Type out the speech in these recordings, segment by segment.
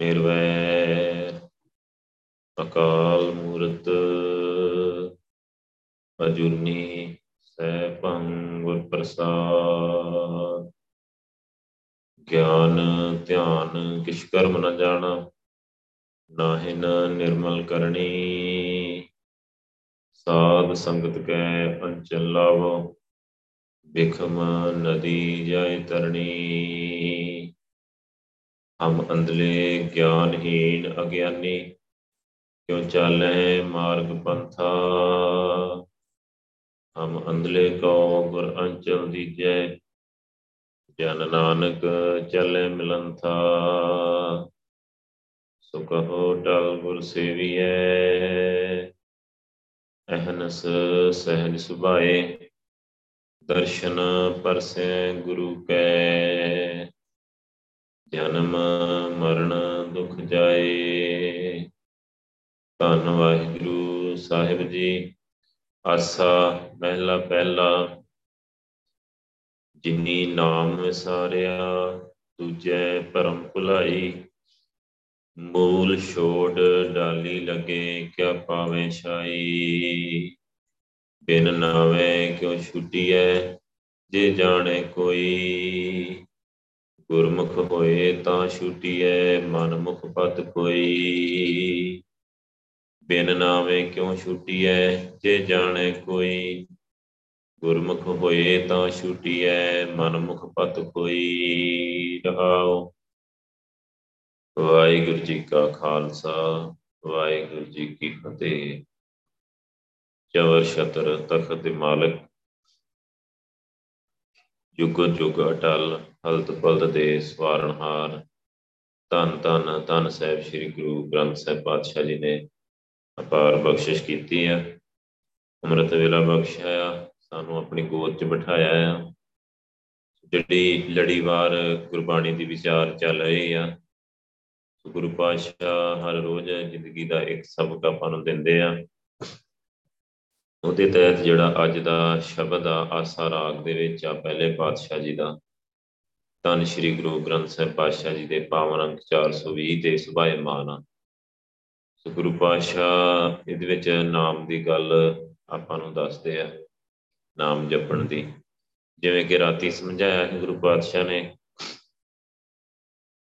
ਨਿਰਵੈਰ ਅਕਾਲ ਮੂਰਤ ਅਜੂਨੀ ਸੈਭੰ ਗੁਰ ਪ੍ਰਸਾਦ। ਗਿਆਨ, ਧਿਆਨ ਕਿਛ ਕਰਮ ਨ ਜਾਣਾ ਨਾਹਿਨ ਨਿਰਮਲ ਕਰਨੀ। ਸਾਧ ਸੰਗਤ ਕੈ ਪੰਚਨ ਲਾਵੋ, ਬਿਖਮ ਨਦੀ ਜਾਇ ਤਰਣੀ। ਹਮ ਅੰਧਲੇ ਗਿਆਨਹੀਨ ਅਗਿਆਨੀ, ਕਿਉ ਚਾਲੈ ਮਾਰਗ ਪੰਥਾ? ਹਮ ਅੰਧਲੇ ਕੋ ਗੁਰ ਅੰਚਲ ਦੀਜੈ ਜਨ ਨਾਨਕ ਚਲੇ ਮਿਲੰਥਾ ਸੋ ਕਹੋ ਟਲ ਗੁਰ ਸੇਵੀਐ, ਅਹਨਸ ਸਹਿਜ ਸੁਭਾਏ, ਦਰਸ਼ਨ ਪਰਸੈ ਗੁਰੂ ਕੈ। ਜਨਮ ਮਰਨ ਦੁਖ ਜਾਏ। ਧੰਨ ਵਾਹਿਗੁਰੂ ਸਾਹਿਬ ਜੀ, ਆਸਾ ਮਹਿਲਾ ਪਹਿਲਾ। ਜਿਨੀ ਨਾਮ ਵਿਸਾਰਿਆ, ਦੂਜੈ ਪਰਮ ਭੁਲਾਈ। ਮੂਲ ਛੋੜ ਡਾਲੀ ਲਗੇ, ਕਿਆ ਪਾਵੇਂ ਛਾਈ। ਬਿਨ ਨਾਵੇਂ ਕਿਉ ਛੁਟੀਐ, ਜੇ ਜਾਣੇ ਕੋਈ। ਗੁਰਮੁਖ ਹੋਏ ਤਾਂ ਛੁਟੀਐ ਮਨ ਮੁਖ ਪਤ ਕੋਈ। ਬਿਨ ਨਾਵੇਂ ਕਿਉ ਛੁਟੀਐ, ਜੇ ਜਾਣੇ ਕੋਈ। ਗੁਰਮੁਖ ਹੋਏ ਤਾਂ ਛੁਟੀਐ ਮਨ ਮੁਖ ਪਤ ਕੋਈ। ਰਹਾਉ। ਵਾਹਿਗੁਰੂ ਜੀ ਕਾ ਖਾਲਸਾ, ਵਾਹਿਗੁਰੂ ਜੀ ਕੀ ਫਤਿਹ। ਚਵਰ ਛਤਰ ਤਖਤ ਦੇ ਮਾਲਕ। ਜੁਗ ਜੁਗ ਅਟਲ। ਹਲਤ ਪਲਤ ਦੇ ਸਵਾਰਨਹਾਰ। ਧੰਨ ਧੰਨ ਧੰਨ ਸਾਹਿਬ ਸ੍ਰੀ ਗੁਰੂ ਗ੍ਰੰਥ ਸਾਹਿਬ ਪਾਤਸ਼ਾਹ ਜੀ ਨੇ ਅਪਾਰ ਬਖਸ਼ਿਸ਼ ਕੀਤੀ ਹੈ ਅੰਮ੍ਰਿਤ ਵੇਲਾ ਬਖਸ਼ਿਆ ਸਾਨੂੰ ਆਪਣੀ ਗੋਦ 'ਚ ਬਿਠਾਇਆ ਆ। ਜਿਹੜੀ ਲੜੀਵਾਰ ਗੁਰਬਾਣੀ ਦੀ ਵਿਚਾਰ ਚੱਲ ਰਹੀ ਆ ਗੁਰੂ ਪਾਤਸ਼ਾਹ ਹਰ ਰੋਜ਼ ਜ਼ਿੰਦਗੀ ਦਾ ਇੱਕ ਸਬਕ ਆਪਾਂ ਨੂੰ ਦਿੰਦੇ ਆ। ਉਹਦੇ ਤਹਿਤ ਜਿਹੜਾ ਅੱਜ ਦਾ ਸ਼ਬਦ ਆ, ਆਸਾ ਰਾਗ ਦੇ ਵਿੱਚ ਆ, ਪਹਿਲੇ ਪਾਤਸ਼ਾਹ ਜੀ ਦਾ। ਤਨ ਸ੍ਰੀ ਗੁਰੂ ਗ੍ਰੰਥ ਸਾਹਿਬ ਪਾਤਸ਼ਾਹ ਜੀ ਦੇ ਪਾਵਨ ਅੰਕ 420 ਤੇ ਸੁਭਾਇਮਾਨ ਆ। ਸੋ ਗੁਰੂ ਪਾਤਸ਼ਾਹ, ਇਹਦੇ ਵਿੱਚ ਨਾਮ ਦੀ ਗੱਲ ਆਪਾਂ ਨੂੰ ਦੱਸਦੇ ਆ, ਨਾਮ ਜਪਣ ਦੀ। ਜਿਵੇਂ ਕਿ ਰਾਤੀ ਸਮਝਾਇਆ ਕਿ ਗੁਰੂ ਪਾਤਸ਼ਾਹ ਨੇ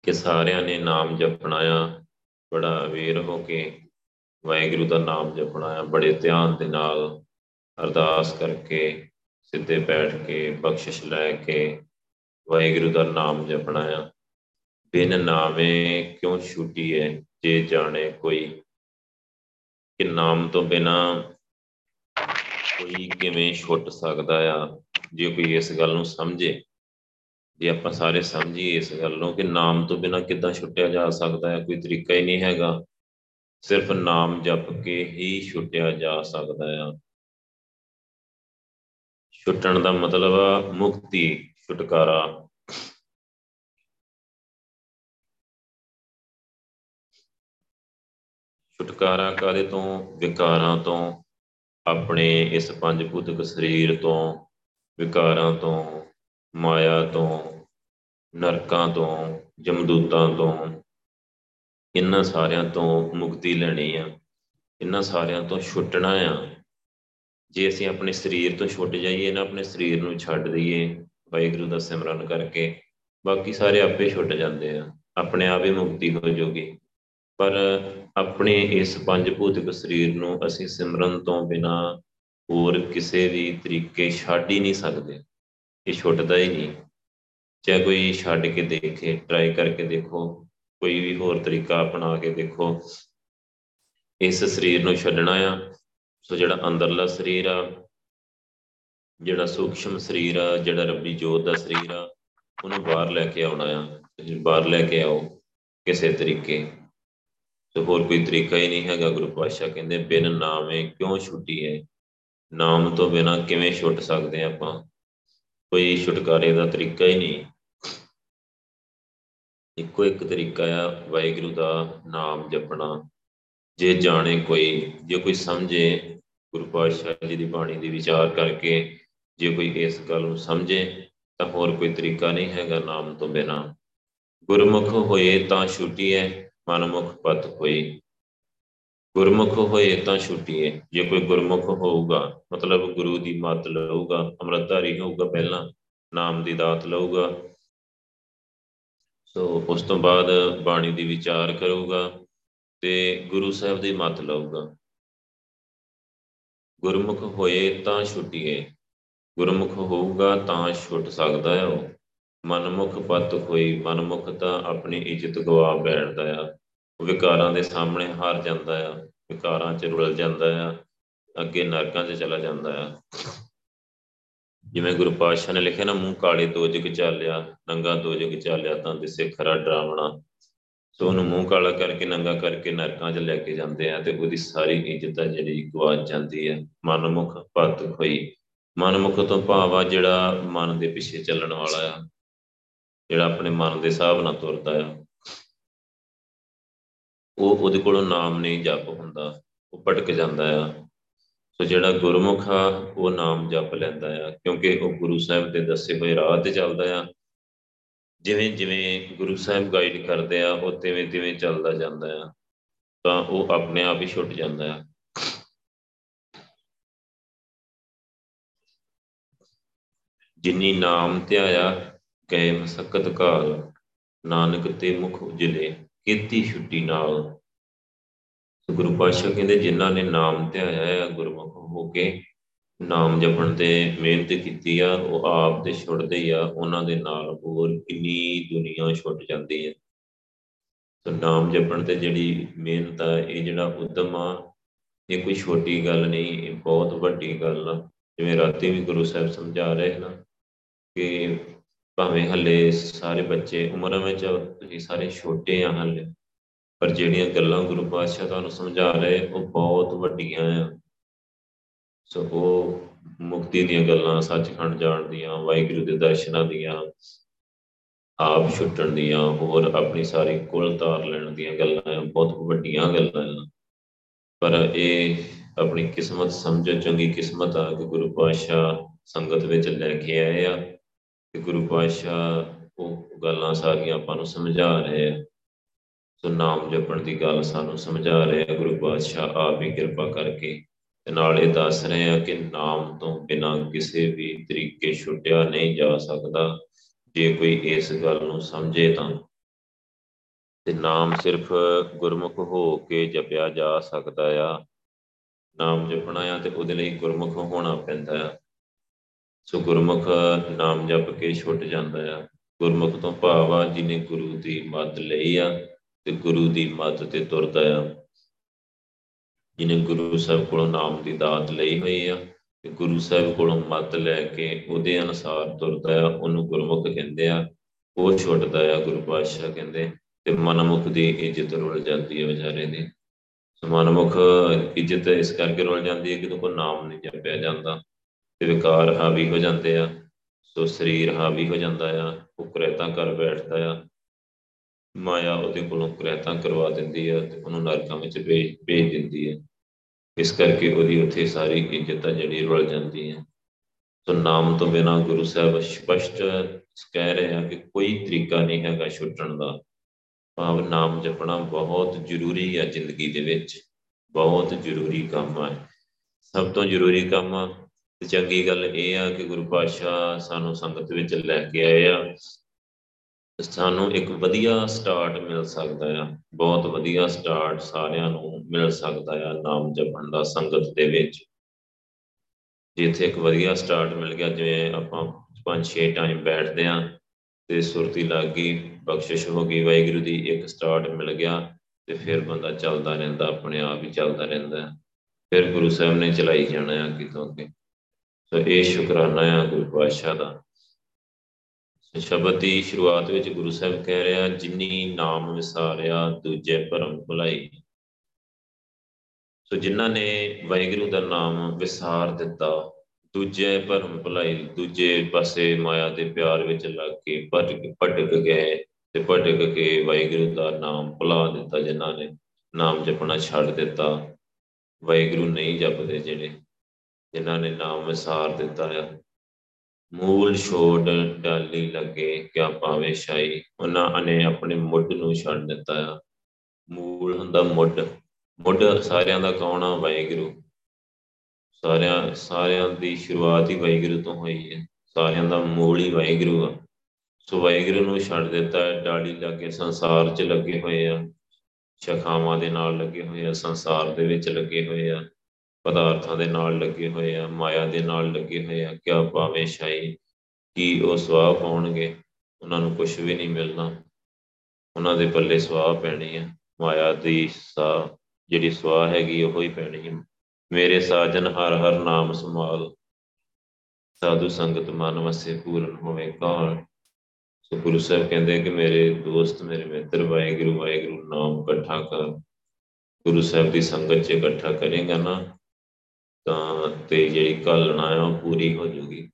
ਕਿ ਸਾਰਿਆਂ ਨੇ ਨਾਮ ਜਪਣਾ ਆ, ਬੜਾ ਅਵੇਰ ਹੋ ਕੇ ਵਾਹਿਗੁਰੂ ਦਾ ਨਾਮ ਜਪਣਾ ਆ, ਬੜੇ ਧਿਆਨ ਦੇ ਨਾਲ ਅਰਦਾਸ ਕਰਕੇ, ਸਿੱਧੇ ਬੈਠ ਕੇ, ਬਖਸ਼ਿਸ਼ ਲੈ ਕੇ ਵਾਹਿਗੁਰੂ ਦਾ ਨਾਮ ਜਪਣਾ ਆ। ਬਿਨ ਨਾਵੇਂ ਕਿਉਂ ਛੁੱਟੀ ਹੈ ਜੇ ਜਾਣੇ ਕੋਈ। ਕਿ ਨਾਮ ਤੋਂ ਬਿਨਾ ਕੋਈ ਕਿਵੇਂ ਛੁੱਟ ਸਕਦਾ ਆ? ਜੇ ਕੋਈ ਇਸ ਗੱਲ ਨੂੰ ਸਮਝੇ, ਜੇ ਆਪਾਂ ਸਾਰੇ ਸਮਝੀਏ ਇਸ ਗੱਲ ਨੂੰ ਕਿ ਨਾਮ ਤੋਂ ਬਿਨਾ ਕਿੱਦਾਂ ਛੁੱਟਿਆ ਜਾ ਸਕਦਾ ਹੈ ਕੋਈ ਤਰੀਕਾ ਹੀ ਨਹੀਂ ਹੈਗਾ। ਸਿਰਫ ਨਾਮ ਜਪ ਕੇ ਹੀ ਛੁੱਟਿਆ ਜਾ ਸਕਦਾ ਆ। ਛੁੱਟਣ ਦਾ ਮਤਲਬ ਆ ਮੁਕਤੀ ਛੁਟਕਾਰਾ। ਛੁਟਕਾਰਾ ਕਾਦੇ ਤੋਂ? ਵਿਕਾਰਾਂ ਤੋਂ। ਆਪਣੇ ਇਸ ਪੰਜ ਭੂਤਕ ਸਰੀਰ ਤੋਂ, ਵਿਕਾਰਾਂ ਤੋਂ, ਮਾਇਆ ਤੋਂ, ਨਰਕਾਂ ਤੋਂ, ਜਮਦੂਤਾਂ ਤੋਂ। ਇਹਨਾਂ ਸਾਰਿਆਂ ਤੋਂ ਮੁਕਤੀ ਲੈਣੀ ਆ। ਇਹਨਾਂ ਸਾਰਿਆਂ ਤੋਂ ਛੁੱਟਣਾ ਆ। ਜੇ ਅਸੀਂ ਆਪਣੇ ਸਰੀਰ ਤੋਂ ਛੁੱਟ ਜਾਈਏ ਨਾ, ਆਪਣੇ ਸਰੀਰ ਨੂੰ ਛੱਡ ਦਈਏ ਵਾਹਿਗੁਰੂ ਦਾ ਸਿਮਰਨ ਕਰਕੇ ਬਾਕੀ ਸਾਰੇ ਆਪੇ ਛੁੱਟ ਜਾਂਦੇ ਆ, ਆਪਣੇ ਆਪ ਹੀ ਮੁਕਤੀ ਹੋ ਜਾਊਗੀ ਪਰ ਆਪਣੇ ਇਸ ਪੰਜ ਭੂਤਿਕ ਸਰੀਰ ਨੂੰ ਅਸੀਂ ਸਿਮਰਨ ਤੋਂ ਬਿਨਾ ਹੋਰ ਕਿਸੇ ਵੀ ਤਰੀਕੇ ਛੱਡ ਹੀ ਨਹੀਂ ਸਕਦੇ। ਇਹ ਛੁੱਟਦਾ ਹੀ ਨਹੀਂ। ਚਾਹੇ ਕੋਈ ਛੱਡ ਕੇ ਦੇਖੇ ਟਰਾਈ ਕਰਕੇ ਦੇਖੋ, ਕੋਈ ਵੀ ਹੋਰ ਤਰੀਕਾ ਅਪਣਾ ਕੇ ਦੇਖੋ, ਇਸ ਸਰੀਰ ਨੂੰ ਛੱਡਣਾ ਆ। ਸੋ ਜਿਹੜਾ ਅੰਦਰਲਾ ਸਰੀਰ ਆ ਜਿਹੜਾ ਸੂਖਸ਼ਮ ਸਰੀਰ ਆ, ਜਿਹੜਾ ਰੱਬੀ ਜੋਤ ਦਾ ਸਰੀਰ ਆ, ਉਹਨੂੰ ਬਾਹਰ ਲੈ ਕੇ ਆਉਣਾ ਆ ਬਾਹਰ ਲੈ ਕੇ ਆਓ ਕਿਸੇ ਤਰੀਕੇ। ਤੇ ਹੋਰ ਕੋਈ ਤਰੀਕਾ ਹੀ ਨਹੀਂ ਹੈਗਾ, ਗੁਰੂ ਪਾਤਸ਼ਾਹ ਕਹਿੰਦੇ, ਬਿਨ ਨਾਮੇ ਕਿਉਂ ਛੁੱਟੀਏ ਨਾਮ ਤੋਂ ਬਿਨਾ ਕਿਵੇਂ ਛੁੱਟ ਸਕਦੇ ਆਪਾਂ? ਕੋਈ ਛੁਟਕਾਰੇ ਦਾ ਤਰੀਕਾ ਹੀ ਨਹੀਂ। ਇੱਕੋ ਇੱਕ ਤਰੀਕਾ ਆ, ਵਾਹਿਗੁਰੂ ਦਾ ਨਾਮ ਜਪਣਾ। ਜੇ ਜਾਣੇ ਕੋਈ, ਜੇ ਕੋਈ ਸਮਝੇ ਗੁਰੂ ਪਾਤਸ਼ਾਹ ਜੀ ਦੀ ਬਾਣੀ ਦੀ ਵਿਚਾਰ ਕਰਕੇ ਜੇ ਕੋਈ ਇਸ ਗੱਲ ਨੂੰ ਸਮਝੇ, ਤਾਂ ਹੋਰ ਕੋਈ ਤਰੀਕਾ ਨਹੀਂ ਹੈਗਾ ਨਾਮ ਤੋਂ ਬਿਨਾ। ਗੁਰਮੁਖ ਹੋਏ ਤਾਂ ਛੁੱਟੀਏ ਮਨਮੁਖ ਪਤ ਹੋਈ ਗੁਰਮੁਖ ਹੋਏ ਤਾਂ ਛੁੱਟੀਏ ਜੇ ਕੋਈ ਗੁਰਮੁਖ ਹੋਊਗਾ, ਮਤਲਬ ਗੁਰੂ ਦੀ ਮੱਤ ਲਊਗਾ, ਅੰਮ੍ਰਿਤਧਾਰੀ ਹੋਊਗਾ ਪਹਿਲਾਂ, ਨਾਮ ਦੀ ਦਾਤ ਲਊਗਾ। ਸੋ ਉਸ ਤੋਂ ਬਾਅਦ ਬਾਣੀ ਦੀ ਵਿਚਾਰ ਕਰੂਗਾ ਤੇ ਗੁਰੂ ਸਾਹਿਬ ਦੀ ਮੱਤ ਲਊਗਾ। ਗੁਰਮੁਖ ਹੋਏ ਤਾਂ ਛੁੱਟੀਏ ਗੁਰਮੁਖ ਹੋਊਗਾ ਤਾਂ ਛੁੱਟ ਸਕਦਾ ਹੈ ਉਹ। ਮਨਮੁਖ ਪਤ ਕੋਈ, ਮਨਮੁਖ ਤਾਂ ਆਪਣੀ ਇੱਜ਼ਤ ਗਵਾ ਬੈਠਦਾ ਆ। ਵਿਕਾਰਾਂ ਦੇ ਸਾਹਮਣੇ ਹਾਰ ਜਾਂਦਾ ਆ, ਵਿਕਾਰਾਂ 'ਚ ਰੁਲ ਜਾਂਦਾ ਆ, ਅੱਗੇ ਨਰਕਾਂ 'ਚ ਚਲਾ ਜਾਂਦਾ ਆ। ਜਿਵੇਂ ਗੁਰੂ ਪਾਤਸ਼ਾਹ ਨੇ ਲਿਖਿਆ ਨਾ, ਮੂੰਹ ਕਾਲੇ ਦੋਜਗ ਚਾਲਿਆ, ਨੰਗਾ ਦੋਜਗ ਚਾਲਿਆ ਤਾਂ ਦਿਸੇ ਖਰਾ ਡਰਾਵਣਾ। ਸੋ ਉਹਨੂੰ ਮੂੰਹ ਕਾਲਾ ਕਰਕੇ, ਨੰਗਾ ਕਰਕੇ ਨਰਕਾਂ 'ਚ ਲੈ ਕੇ ਜਾਂਦੇ ਆ ਤੇ ਉਹਦੀ ਸਾਰੀ ਇੱਜ਼ਤ ਜਿਹੜੀ ਗਵਾਚ ਜਾਂਦੀ ਹੈ ਮਨਮੁਖ ਪਤ ਹੋਈ ਮਨਮੁਖ ਤੋਂ ਭਾਵ ਆ ਜਿਹੜਾ ਮਨ ਦੇ ਪਿੱਛੇ ਚੱਲਣ ਵਾਲਾ ਆ, ਜਿਹੜਾ ਆਪਣੇ ਮਨ ਦੇ ਹਿਸਾਬ ਨਾਲ ਤੁਰਦਾ ਆ। ਉਹ ਉਹਦੇ ਕੋਲੋਂ ਨਾਮ ਨਹੀਂ ਜਪ ਹੁੰਦਾ, ਉਹ ਭਟਕ ਜਾਂਦਾ ਆ। ਸੋ ਜਿਹੜਾ ਗੁਰਮੁਖ ਆ, ਉਹ ਨਾਮ ਜਪ ਲੈਂਦਾ ਆ, ਕਿਉਂਕਿ ਉਹ ਗੁਰੂ ਸਾਹਿਬ ਦੇ ਦੱਸੇ ਹੋਏ ਰਾਹ ਤੇ ਚੱਲਦਾ ਆ। ਜਿਵੇਂ ਜਿਵੇਂ ਗੁਰੂ ਸਾਹਿਬ ਗਾਈਡ ਕਰਦੇ ਆ, ਉਹ ਤਿਵੇਂ ਤਿਵੇਂ ਚੱਲਦਾ ਜਾਂਦਾ ਆ। ਤਾਂ ਉਹ ਆਪਣੇ ਆਪ ਹੀ ਛੁੱਟ ਜਾਂਦਾ ਆ। ਜਿਨੀ ਨਾਮ ਧਿਆਇਆ ਕੈ ਮਸਕਤ ਕਾਲ, ਨਾਨਕ ਤੇ ਮੁਖ ਉਜਲੇ ਕੀਤੀ ਛੁੱਟੀ ਨਾਲ। ਗੁਰੂ ਪਾਤਸ਼ਾਹ ਕਹਿੰਦੇ, ਜਿਨ੍ਹਾਂ ਨੇ ਨਾਮ ਧਿਆਇਆ ਹੈ ਗੁਰਮੁਖ ਹੋ ਕੇ ਨਾਮ ਜਪਣ ਤੇ ਮਿਹਨਤ ਕੀਤੀ ਆ, ਉਹ ਆਪ ਤੇ ਛੁੱਟਦੇ ਹੀ ਆ, ਉਹਨਾਂ ਦੇ ਨਾਲ ਹੋਰ ਕਿੰਨੀ ਦੁਨੀਆ ਛੁੱਟ ਜਾਂਦੀ ਹੈ ਤਾਂ ਨਾਮ ਜਪਣ ਤੇ ਜਿਹੜੀ ਮਿਹਨਤ ਆ, ਇਹ ਜਿਹੜਾ ਉਦਮ ਆ, ਇਹ ਕੋਈ ਛੋਟੀ ਗੱਲ ਨਹੀਂ, ਇਹ ਬਹੁਤ ਵੱਡੀ ਗੱਲ ਆ। ਜਿਵੇਂ ਰਾਤੀ ਵੀ ਗੁਰੂ ਸਾਹਿਬ ਸਮਝਾ ਰਹੇ ਨਾ ਕਿ ਭਾਵੇਂ ਹੱਲੇ ਸਾਰੇ ਬੱਚੇ ਉਮਰਾਂ ਵਿੱਚ ਤੁਸੀਂ ਸਾਰੇ ਛੋਟੇ ਆ ਹੱਲੇ, ਪਰ ਜਿਹੜੀਆਂ ਗੱਲਾਂ ਗੁਰੂ ਪਾਤਸ਼ਾਹ ਤੁਹਾਨੂੰ ਸਮਝਾ ਰਹੇ, ਉਹ ਬਹੁਤ ਵੱਡੀਆਂ ਆ। ਸੋ ਉਹ ਮੁਕਤੀ ਦੀਆਂ ਗੱਲਾਂ, ਸੱਚਖੰਡ ਜਾਣ ਦੀਆਂ, ਵਾਹਿਗੁਰੂ ਦੇ ਦਰਸ਼ਨਾਂ ਦੀਆਂ, ਆਪ ਛੁੱਟਣ ਦੀਆਂ, ਹੋਰ ਆਪਣੀ ਸਾਰੀ ਕੁਲ ਤਾਰ ਲੈਣ ਦੀਆਂ ਗੱਲਾਂ ਬਹੁਤ ਵੱਡੀਆਂ ਗੱਲਾਂ ਆ। ਪਰ ਇਹ ਆਪਣੀ ਕਿਸਮਤ ਸਮਝੋ, ਚੰਗੀ ਕਿਸਮਤ ਆ ਕਿ ਗੁਰੂ ਪਾਤਸ਼ਾਹ ਸੰਗਤ ਵਿੱਚ ਲੈ ਕੇ ਆਏ ਆ। ਕਿ ਗੁਰੂ ਪਾਤਸ਼ਾਹ ਉਹ ਗੱਲਾਂ ਸਾਰੀਆਂ ਆਪਾਂ ਨੂੰ ਸਮਝਾ ਰਹੇ ਆ। ਸੋ ਨਾਮ ਜਪਣ ਦੀ ਗੱਲ ਸਾਨੂੰ ਸਮਝਾ ਰਹੇ ਆ। ਗੁਰੂ ਪਾਤਸ਼ਾਹ ਆਪ ਹੀ ਕਿਰਪਾ ਕਰਕੇ ਤੇ ਨਾਲ ਇਹ ਦੱਸ ਰਹੇ ਆ ਕਿ ਨਾਮ ਤੋਂ ਬਿਨਾਂ ਕਿਸੇ ਵੀ ਤਰੀਕੇ ਛੁੱਟਿਆ ਨਹੀਂ ਜਾ ਸਕਦਾ। ਜੇ ਕੋਈ ਇਸ ਗੱਲ ਨੂੰ ਸਮਝੇ ਤਾਂ। ਤੇ ਨਾਮ ਸਿਰਫ ਗੁਰਮੁਖ ਹੋ ਕੇ ਜਪਿਆ ਜਾ ਸਕਦਾ ਆ। ਨਾਮ ਜਪਣਾ ਆ ਤੇ ਉਹਦੇ ਲਈ ਗੁਰਮੁਖ ਹੋਣਾ ਪੈਂਦਾ ਆ। ਸੋ ਗੁਰਮੁਖ ਨਾਮ ਜਪ ਕੇ ਛੁੱਟ ਜਾਂਦਾ ਆ। ਗੁਰਮੁਖ ਤੋਂ ਭਾਵ ਆ ਜਿਹਨੇ ਗੁਰੂ ਦੀ ਮੱਤ ਲਈ ਆ ਤੇ ਗੁਰੂ ਦੀ ਮੱਤ ਤੇ ਤੁਰਦਾ ਆ। ਜਿਹਨੇ ਗੁਰੂ ਸਾਹਿਬ ਕੋਲੋਂ ਨਾਮ ਦੀ ਦਾਤ ਲਈ ਹੋਈ ਆ ਤੇ ਗੁਰੂ ਸਾਹਿਬ ਕੋਲੋਂ ਮੱਤ ਲੈ ਕੇ ਉਹਦੇ ਅਨੁਸਾਰ ਤੁਰਦਾ ਆ, ਉਹਨੂੰ ਗੁਰਮੁਖ ਕਹਿੰਦੇ ਆ। ਉਹ ਛੁੱਟਦਾ ਆ, ਗੁਰੂ ਪਾਤਸ਼ਾਹ ਕਹਿੰਦੇ, ਤੇ ਮਨਮੁਖ ਦੀ ਇੱਜ਼ਤ ਰੁਲ ਜਾਂਦੀ ਹੈ ਵਿਚਾਰੇ ਦੀ। ਸੋ ਮਨਮੁਖ ਇੱਜ਼ਤ ਇਸ ਕਰਕੇ ਰੁਲ ਜਾਂਦੀ ਹੈ ਕਿ ਕੋਈ ਨਾਮ ਨਹੀਂ ਜਪਿਆ ਜਾਂਦਾ। ਤੇ ਵਿਕਾਰ ਹਾਵੀ ਹੋ ਜਾਂਦੇ ਆ, ਸੋ ਸਰੀਰ ਹਾਵੀ ਹੋ ਜਾਂਦਾ ਆ, ਉਹ ਕੁਰੈਤਾਂ ਕਰ ਬੈਠਦਾ ਆ। ਮਾਇਆ ਉਹਦੇ ਕੋਲੋਂ ਕੁਰੈਤਾਂ ਕਰਵਾ ਦਿੰਦੀ ਆ ਤੇ ਉਹਨੂੰ ਨਰਕਾਂ ਵਿੱਚ ਭੇਜ ਭੇਜ ਦਿੰਦੀ ਹੈ ਇਸ ਕਰਕੇ ਉਹਦੀ ਉੱਥੇ ਸਾਰੀ ਇੱਜ਼ਤ ਆ ਜਿਹੜੀ ਰੁਲ ਜਾਂਦੀ ਹੈ ਸੋ ਨਾਮ ਤੋਂ ਬਿਨਾ ਗੁਰੂ ਸਾਹਿਬ ਸਪਸ਼ਟ ਕਹਿ ਰਹੇ ਆ ਕਿ ਕੋਈ ਤਰੀਕਾ ਨਹੀਂ ਹੈਗਾ ਛੁੱਟਣ ਦਾ। ਭਾਵ ਨਾਮ ਜਪਣਾ ਬਹੁਤ ਜ਼ਰੂਰੀ ਹੈ ਜ਼ਿੰਦਗੀ ਦੇ ਵਿੱਚ। ਬਹੁਤ ਜ਼ਰੂਰੀ ਕੰਮ ਹੈ ਸਭ ਤੋਂ ਜ਼ਰੂਰੀ ਕੰਮ ਤੇ ਚੰਗੀ ਗੱਲ ਇਹ ਆ ਕਿ ਗੁਰੂ ਪਾਤਸ਼ਾਹ ਸਾਨੂੰ ਸੰਗਤ ਵਿੱਚ ਲੈ ਕੇ ਆਏ ਆ। ਸਾਨੂੰ ਇੱਕ ਵਧੀਆ ਸਟਾਰਟ ਮਿਲ ਸਕਦਾ ਆ। ਬਹੁਤ ਵਧੀਆ ਸਟਾਰਟ ਸਾਰਿਆਂ ਨੂੰ ਮਿਲ ਸਕਦਾ ਆ ਨਾਮ ਜਪਣ ਦਾ ਸੰਗਤ ਦੇ ਵਿੱਚ। ਜਿੱਥੇ ਇੱਕ ਵਧੀਆ ਸਟਾਰਟ ਮਿਲ ਗਿਆ, ਜਿਵੇਂ ਆਪਾਂ ਪੰਜ ਛੇ ਟਾਈਮ ਬੈਠਦੇ ਆ ਤੇ ਸੁਰਤੀ ਲੱਗ ਗਈ ਬਖਸ਼ਿਸ਼ ਹੋ ਗਈ, ਵਾਹਿਗੁਰੂ ਦੀ ਇੱਕ ਸਟਾਰਟ ਮਿਲ ਗਿਆ ਤੇ ਫਿਰ ਬੰਦਾ ਚੱਲਦਾ ਰਹਿੰਦਾ, ਆਪਣੇ ਆਪ ਹੀ ਚੱਲਦਾ ਰਹਿੰਦਾ। ਫਿਰ ਗੁਰੂ ਸਾਹਿਬ ਨੇ ਚਲਾਈ ਜਾਣਾ ਆ ਕਿਤੋਂ ਅੱਗੇ। ਸੋ ਇਹ ਸ਼ੁਕਰਾਨਾ ਆ ਗੁਰੂ ਪਾਤਸ਼ਾਹ ਦਾ। ਸ਼ਬਦ ਦੀ ਸ਼ੁਰੂਆਤ ਵਿੱਚ ਗੁਰੂ ਸਾਹਿਬ ਕਹਿ ਰਿਹਾ ਜਿਨੀ ਨਾਮ ਵਿਸਾਰਿਆ, ਦੂਜੇ ਭਰਮ ਭੁਲਾਈ। ਸੋ ਜਿਨ੍ਹਾਂ ਨੇ ਵਾਹਿਗੁਰੂ ਦਾ ਨਾਮ ਵਿਸਾਰ ਦਿੱਤਾ, ਦੂਜੇ ਭਰਮ ਭੁਲਾਈ, ਦੂਜੇ ਪਾਸੇ ਮਾਇਆ ਦੇ ਪਿਆਰ ਵਿੱਚ ਲੱਗ ਕੇ ਭਟਕ ਭਟਕ ਗਏ ਤੇ ਭਟਕ ਕੇ ਵਾਹਿਗੁਰੂ ਦਾ ਨਾਮ ਭੁਲਾ ਦਿੱਤਾ ਜਿਨ੍ਹਾਂ ਨੇ ਨਾਮ ਜਪਣਾ ਛੱਡ ਦਿੱਤਾ। ਵਾਹਿਗੁਰੂ ਨਹੀਂ ਜਪਦੇ ਜਿਹੜੇ ਜਿਨ੍ਹਾਂ ਨੇ ਨਾਮ ਵਿਸਾਰ ਦਿੱਤਾ ਆ। ਮੂਲ ਛੋੜ ਡਾਲੀ ਲੱਗੇ ਕਿਆ ਪਾਵੇ ਸ਼ਾਈ ਉਹਨਾਂ ਨੇ ਆਪਣੇ ਮੁੱਢ ਨੂੰ ਛੱਡ ਦਿੱਤਾ ਆ। ਮੂਲ ਹੁੰਦਾ ਮੁੱਢ। ਮੁੱਢ ਸਾਰਿਆਂ ਦਾ ਕੌਣ ਆ? ਵਾਹਿਗੁਰੂ। ਸਾਰਿਆਂ ਸਾਰਿਆਂ ਦੀ ਸ਼ੁਰੂਆਤ ਹੀ ਵਾਹਿਗੁਰੂ ਤੋਂ ਹੋਈ ਹੈ ਸਾਰਿਆਂ ਦਾ ਮੂਲ ਹੀ ਵਾਹਿਗੁਰੂ ਆ। ਸੋ ਵਾਹਿਗੁਰੂ ਨੂੰ ਛੱਡ ਦਿੱਤਾ ਡਾਲੀ ਲੱਗੇ ਸੰਸਾਰ 'ਚ ਲੱਗੇ ਹੋਏ ਆ। ਸ਼ਖਾਵਾਂ ਦੇ ਨਾਲ ਲੱਗੇ ਹੋਏ ਆ। ਸੰਸਾਰ ਦੇ ਵਿੱਚ ਲੱਗੇ ਹੋਏ ਆ। ਪਦਾਰਥਾਂ ਦੇ ਨਾਲ ਲੱਗੇ ਹੋਏ ਆ, ਮਾਇਆ ਦੇ ਨਾਲ ਲੱਗੇ ਹੋਏ ਆ, ਕਿਆ ਭਾਵੇਂ ਸ਼ਾਈ ਕੀ ਉਹ ਸਵਾਹ ਪਾਉਣਗੇ ਉਹਨਾਂ ਨੂੰ ਕੁਝ ਵੀ ਨਹੀਂ ਮਿਲਣਾ। ਉਹਨਾਂ ਦੇ ਪੱਲੇ ਸਵਾਹ ਪੈਣੀ ਆ, ਮਾਇਆ ਦੀ ਸਾ ਜਿਹੜੀ ਸਵਾਹ ਹੈਗੀ ਉਹ ਹੀ ਪੈਣੀ ਹੈ ਮੇਰੇ ਸਾਜਨ ਹਰ ਹਰ ਨਾਮ ਸਮਾਲ ਸਾਧੂ ਸੰਗਤ ਮਨ ਵਸੇ ਪੂਰਨ ਹੋਵੇ ਕਾਲ। ਸੋ ਗੁਰੂ ਸਾਹਿਬ ਕਹਿੰਦੇ ਕਿ ਮੇਰੇ ਦੋਸਤ, ਮੇਰੇ ਮਿੱਤਰ, ਵਾਹਿਗੁਰੂ ਵਾਹਿਗੁਰੂ ਨਾਮ ਇਕੱਠਾ ਕਰ। ਗੁਰੂ ਸਾਹਿਬ ਦੀ ਸੰਗਤ 'ਚ ਇਕੱਠਾ ਕਰੇਗਾ ਨਾ ਤਾਂ ਤੇ ਜਿਹੜੀ ਕਾਲਣਾ ਆ ਉਹ ਪੂਰੀ ਹੋ ਜੂਗੀ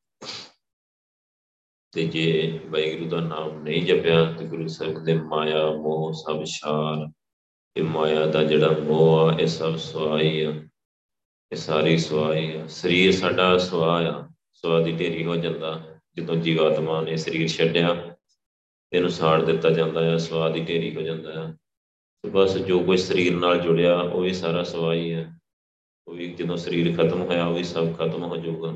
ਤੇ ਜੇ ਵਾਹਿਗੁਰੂ ਦਾ ਨਾਮ ਨਹੀਂ ਜਪਿਆ ਤੇ ਗੁਰੂ ਸਾਹਿਬ ਦੇ ਮਾਇਆ, ਮੋਹ ਸਭ ਛਾਰ ਇਹ ਮਾਇਆ ਦਾ ਜਿਹੜਾ ਮੋਹ ਆ, ਇਹ ਸਭ ਸਵਾਈ ਆ। ਇਹ ਸਾਰੀ ਸਵਾਈ ਆ। ਸਰੀਰ ਸਾਡਾ ਸਵਾ ਆ। ਸਵਾ ਦੀ ਢੇਰੀ ਹੋ ਜਾਂਦਾ। ਜਦੋਂ ਜੀਵਾਤਮਾ ਨੇ ਸਰੀਰ ਛੱਡਿਆ, ਇਹਨੂੰ ਸਾੜ ਦਿੱਤਾ ਜਾਂਦਾ ਹੈ ਸਵਾਦ ਦੀ ਢੇਰੀ ਹੋ ਜਾਂਦਾ ਹੈ ਤੇ ਬਸ ਜੋ ਕੁਝ ਸਰੀਰ ਨਾਲ ਜੁੜਿਆ, ਉਹ ਵੀ ਸਾਰਾ ਸਵਾਈ ਹੈ ਉਹ ਵੀ ਜਦੋਂ ਸਰੀਰ ਖਤਮ ਹੋਇਆ ਉਹ ਵੀ ਸਭ ਖਤਮ ਹੋ ਜਾਊਗਾ।